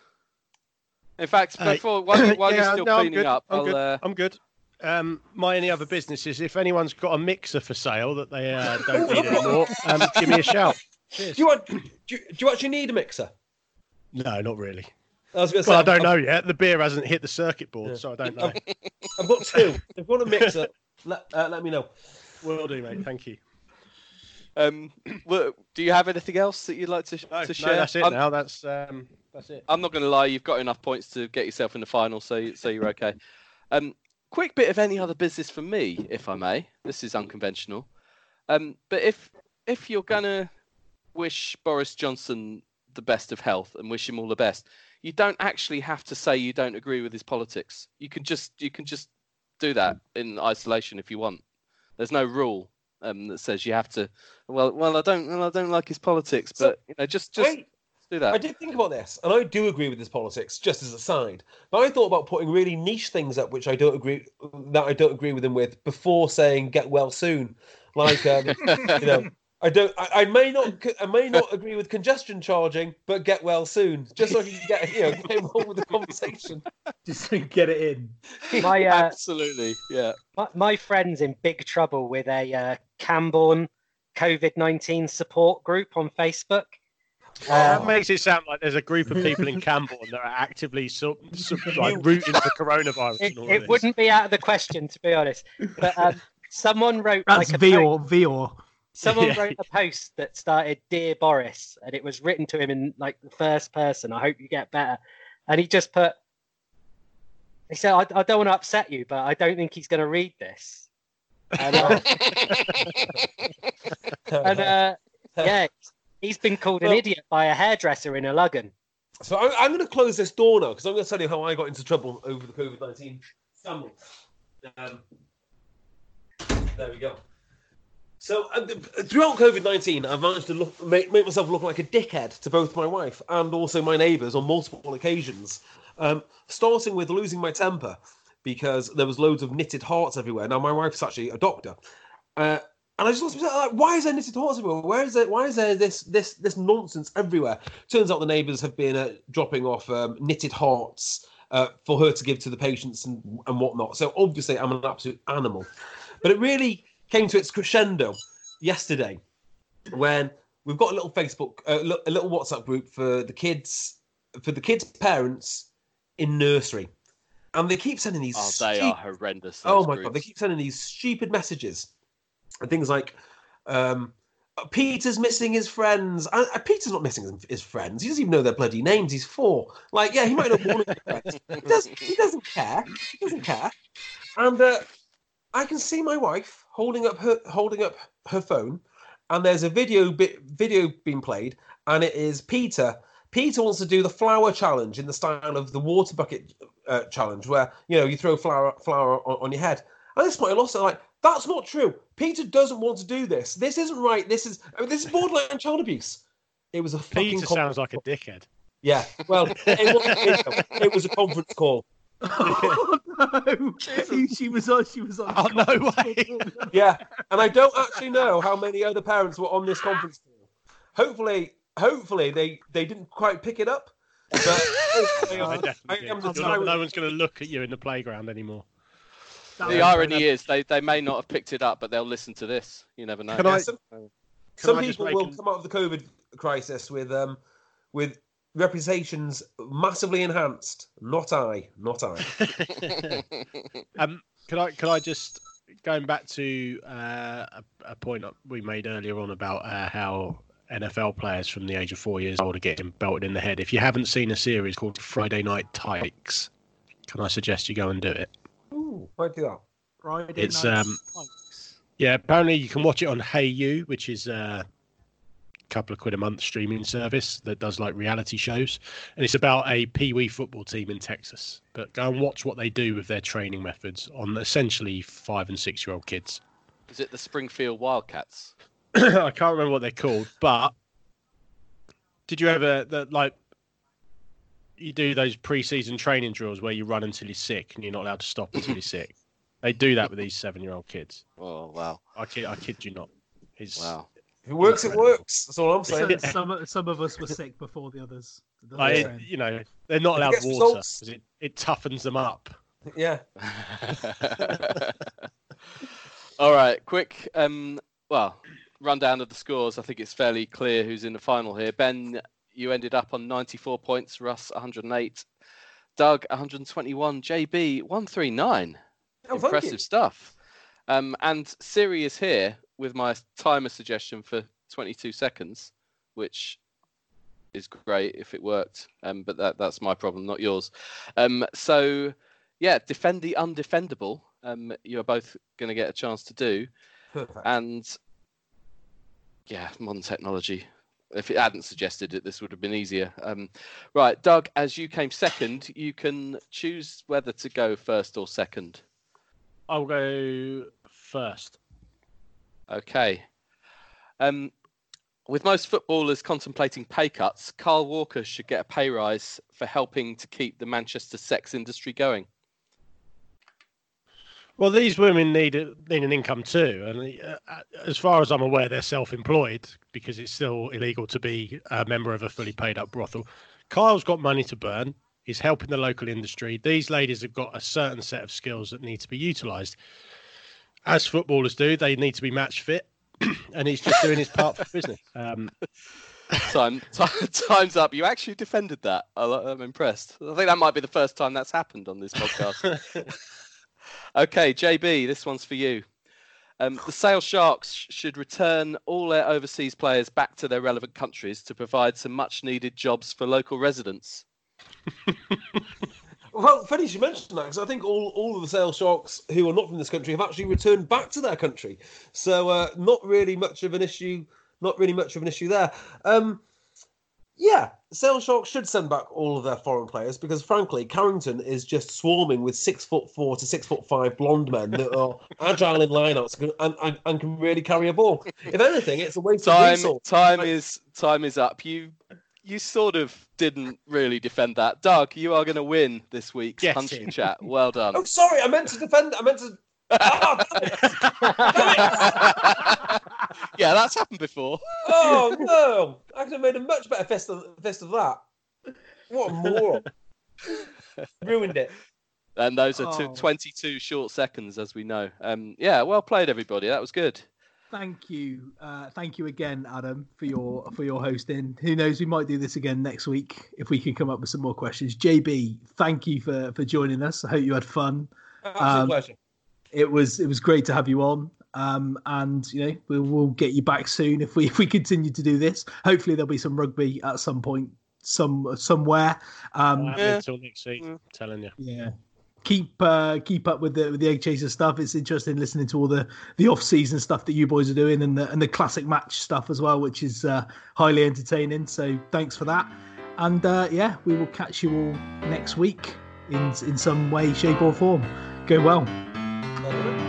[SPEAKER 2] In fact,
[SPEAKER 4] Uh,
[SPEAKER 2] before while, you, while [coughs]
[SPEAKER 4] yeah,
[SPEAKER 2] you're still
[SPEAKER 4] no, I'm
[SPEAKER 2] cleaning
[SPEAKER 4] good,
[SPEAKER 2] up,
[SPEAKER 4] I'm
[SPEAKER 2] I'll.
[SPEAKER 4] good.
[SPEAKER 2] Uh,
[SPEAKER 4] I'm good. Um, my only other business is if anyone's got a mixer for sale that they uh, [laughs] don't need anymore, um, give me a shout. Cheers.
[SPEAKER 6] Do you want? Do you, do you actually need a mixer?
[SPEAKER 4] No, not really.
[SPEAKER 6] I was going to say.
[SPEAKER 4] Well, I don't
[SPEAKER 6] I've-
[SPEAKER 4] know yet. The beer hasn't hit the circuit board,
[SPEAKER 6] Yeah.
[SPEAKER 4] so I don't know. [laughs]
[SPEAKER 6] I've got two. If you want a mixer, [laughs] let, uh, let me know.
[SPEAKER 4] Will do, mate. Thank you.
[SPEAKER 2] Um, [clears throat] well, do you have anything else that you'd like to,
[SPEAKER 4] No,
[SPEAKER 2] to
[SPEAKER 4] no,
[SPEAKER 2] share?
[SPEAKER 4] that's it
[SPEAKER 2] I'm,
[SPEAKER 4] now. That's um, that's it.
[SPEAKER 2] I'm not going to lie, you've got enough points to get yourself in the final, so so you're okay. [laughs] Um, quick bit of any other business from me, if I may. This is unconventional. Um, but if if you're gonna wish Boris Johnson the best of health and wish him all the best, you don't actually have to say you don't agree with his politics. You can just you can just do that in isolation if you want. There's no rule. Um, that says you have to. Well, well, I don't, well, I don't like his politics,
[SPEAKER 6] So,
[SPEAKER 2] but you know, just just
[SPEAKER 6] I-
[SPEAKER 2] do that.
[SPEAKER 6] I did think about this, and I do agree with his politics, just as a side. But I thought about putting really niche things up, which I don't agree that I don't agree with him with, before saying "get well soon." Like, um, [laughs] you know, I don't. I, I may not. [laughs] I may not agree with congestion charging, but get well soon, just so I can get you know [laughs] get involved with the conversation.
[SPEAKER 3] Just to get it in.
[SPEAKER 5] My [laughs] uh,
[SPEAKER 2] Absolutely, yeah.
[SPEAKER 5] my, my friend's in big trouble with a uh, Camborne COVID nineteen support group on Facebook.
[SPEAKER 4] That
[SPEAKER 5] Um,
[SPEAKER 4] makes it sound like there's a group of people in Camborne that are actively so, so, like rooting for coronavirus.
[SPEAKER 5] it,
[SPEAKER 4] and all
[SPEAKER 5] it wouldn't be out of the question, to be honest. But um, someone wrote
[SPEAKER 3] That's
[SPEAKER 5] like a po-
[SPEAKER 3] Vior. Vior.
[SPEAKER 5] Someone
[SPEAKER 4] Yeah.
[SPEAKER 5] wrote a post that started "Dear Boris," and it was written to him in like the first person. I hope you get better. And he just put, he said, "I, I don't want to upset you, but I don't think he's going to read this." And, uh, [laughs] and uh, yeah, he's been called an
[SPEAKER 6] Well-
[SPEAKER 5] idiot by a hairdresser in Illogan.
[SPEAKER 6] So I'm, I'm going to close this door now because I'm going to tell you how I got into trouble over the COVID nineteen scandal. Um, there we go. So uh, throughout COVID nineteen, I've managed to look, make, make myself look like a dickhead to both my wife and also my neighbours on multiple occasions. Um, starting with losing my temper because there was loads of knitted hearts everywhere. Now my wife's actually a doctor. Uh, and I just lost myself like, why is there knitted hearts everywhere? Where is there? Why is there this this this nonsense everywhere? Turns out the neighbours have been uh, dropping off um, knitted hearts uh, for her to give to the patients and and whatnot. So obviously, I'm an absolute animal. But it really came to its crescendo yesterday when we've got a little Facebook, uh, a little WhatsApp group for the kids, for the kids' parents in nursery, and they keep sending these.
[SPEAKER 2] Oh, they
[SPEAKER 6] stu-
[SPEAKER 2] are horrendous.
[SPEAKER 6] Oh my god, they keep sending these stupid messages and things like um Peter's missing his friends. Uh, Peter's not missing his, friends. He doesn't even know their bloody names. He's four. Like, yeah, he might not want friends. He, does, he doesn't care. He doesn't care. And uh, I can see my wife holding up her holding up her phone, and there's a video bit video being played, and it is Peter. Peter wants to do the flower challenge in the style of the water bucket uh, challenge, where you know you throw flour flour on, on your head. And this point, I lost it. Like that's not true. Peter doesn't want to do this. This isn't right. This is I mean, this is borderline child abuse. It was a
[SPEAKER 4] Peter sounds like a dickhead.
[SPEAKER 6] yeah. Well, it was, it was a conference call.
[SPEAKER 3] Oh no! He- [laughs] she was on. She was on.
[SPEAKER 4] Oh, no way. [laughs]
[SPEAKER 6] Yeah, and I don't actually know how many other parents were on this conference call. Hopefully, hopefully they they didn't quite pick it up. But hopefully, [laughs]
[SPEAKER 4] I
[SPEAKER 6] I, am the
[SPEAKER 4] did. no, no one's going to look at you in the playground anymore.
[SPEAKER 2] The irony is they, they may not have picked it up, but they'll listen to this. You never know.
[SPEAKER 4] Can I-
[SPEAKER 6] some
[SPEAKER 4] Can
[SPEAKER 6] some
[SPEAKER 4] I
[SPEAKER 6] people will
[SPEAKER 4] an-
[SPEAKER 6] come out of the COVID crisis with um with reputations massively enhanced. Not I. Not I. [laughs]
[SPEAKER 4] Um, could I can I just going back to uh, a, a point we made earlier on about uh, how NFL players from the age of four years old are getting belted in the head. If you haven't seen a series called Friday Night Tykes, can I suggest you go and do it?
[SPEAKER 6] Ooh, why'd do that?
[SPEAKER 3] Friday
[SPEAKER 4] It's,
[SPEAKER 3] night
[SPEAKER 4] um,
[SPEAKER 3] spikes.
[SPEAKER 4] Yeah, apparently you can watch it on Hayu, which is a couple of quid a month streaming service that does like reality shows, and it's about a pee wee football team in Texas. But go and watch what they do with their training methods on essentially five and six year old kids.
[SPEAKER 2] Is it the Springfield Wildcats? [clears throat]
[SPEAKER 4] I can't remember what they're called, but did you ever that like you do those pre-season training drills where you run until you're sick and you're not allowed to stop until you're sick? [laughs] They do that with these seven-year-old kids.
[SPEAKER 2] Oh wow,
[SPEAKER 4] I kid, I kid you not. It's,
[SPEAKER 2] wow.
[SPEAKER 6] If it works, it works. That's all I'm saying.
[SPEAKER 3] Some, some, some of us were sick before the others. The
[SPEAKER 4] Like,
[SPEAKER 3] others
[SPEAKER 4] it- you know, they're not allowed water
[SPEAKER 6] results-
[SPEAKER 4] it, it toughens them up. [laughs]
[SPEAKER 6] Yeah. [laughs]
[SPEAKER 2] All right, quick. Um, well, rundown of the scores. I think it's fairly clear who's in the final here. Ben, you ended up on 94 points. Russ 108. Doug 121. JB 139.
[SPEAKER 6] Oh,
[SPEAKER 2] Impressive stuff. Um, and Siri is here with my timer suggestion for 22 seconds, which is great if it worked. Um, but that, that's my problem, not yours. Um, so, yeah, defend the undefendable. Um, you're both going to get a chance to do.
[SPEAKER 6] Perfect.
[SPEAKER 2] And yeah, modern technology. If it hadn't suggested it, this would have been easier. Um, right, Doug, as you came second, you can choose whether to go first or second.
[SPEAKER 4] I'll go first.
[SPEAKER 2] Okay. Um, with most footballers contemplating pay cuts, Kyle Walker should get a pay rise for helping to keep the Manchester sex industry going.
[SPEAKER 4] Well, these women need a, need an income too, and uh, as far as I'm aware, they're self-employed because it's still illegal to be a member of a fully paid-up brothel. Kyle's got money to burn. He's helping the local industry. These ladies have got a certain set of skills that need to be utilised. As footballers do, they need to be match fit, [clears throat] and he's just doing his part for business. [laughs] Um,
[SPEAKER 2] Time, ti- [laughs] time's up. You actually defended that. I, I'm impressed. I think that might be the first time that's happened on this podcast. [laughs] okay, JB, this one's for you. Um, the Sale Sharks should return all their overseas players back to their relevant countries to provide some much needed jobs for local residents.
[SPEAKER 6] Well, funny you mentioned that because I think all, all of the Sale Sharks who are not from this country have actually returned back to their country. So uh, not really much of an issue. Not really much of an issue there. Um, yeah, Sale Sharks should send back all of their foreign players because, frankly, Carrington is just swarming with six foot four to six foot five blonde men that are [laughs] agile in lineouts and, and, and can really carry a ball. If anything, it's a waste of
[SPEAKER 2] Time,
[SPEAKER 6] resource.
[SPEAKER 2] time is time is up. You you sort of didn't really defend that. Doug, you are going to win this week's
[SPEAKER 4] Get
[SPEAKER 2] punching
[SPEAKER 4] in.
[SPEAKER 2] chat. Well done.
[SPEAKER 6] Oh, sorry, I meant to defend. I meant to. Ah, damn it.
[SPEAKER 2] yeah, that's happened before. [laughs]
[SPEAKER 6] Oh no! I could have made a much better fist of, fist of that. What a moron! [laughs] Ruined it.
[SPEAKER 2] And those are two,
[SPEAKER 3] Oh.
[SPEAKER 2] 22 short seconds, as we know. Um, yeah, well played, everybody. That was good.
[SPEAKER 3] Thank you, uh, thank you again, Adam, for your for your hosting. Who knows? We might do this again next week if we can come up with some more questions. JB, thank you for for joining us. I hope you had fun. Um,
[SPEAKER 6] pleasure.
[SPEAKER 3] It was it was great to have you on. Um, and you know we'll, we'll get you back soon if we [laughs] if we continue to do this. Hopefully there'll be some rugby at some point, some somewhere. Um,
[SPEAKER 4] Not happening until next week. Telling you.
[SPEAKER 3] yeah keep uh keep up with the with the egg chaser stuff. It's interesting listening to all the the off season stuff that you boys are doing and the and the classic match stuff as well which is uh highly entertaining. So thanks for that. And uh yeah we will catch you all next week in in some way shape or form. Go well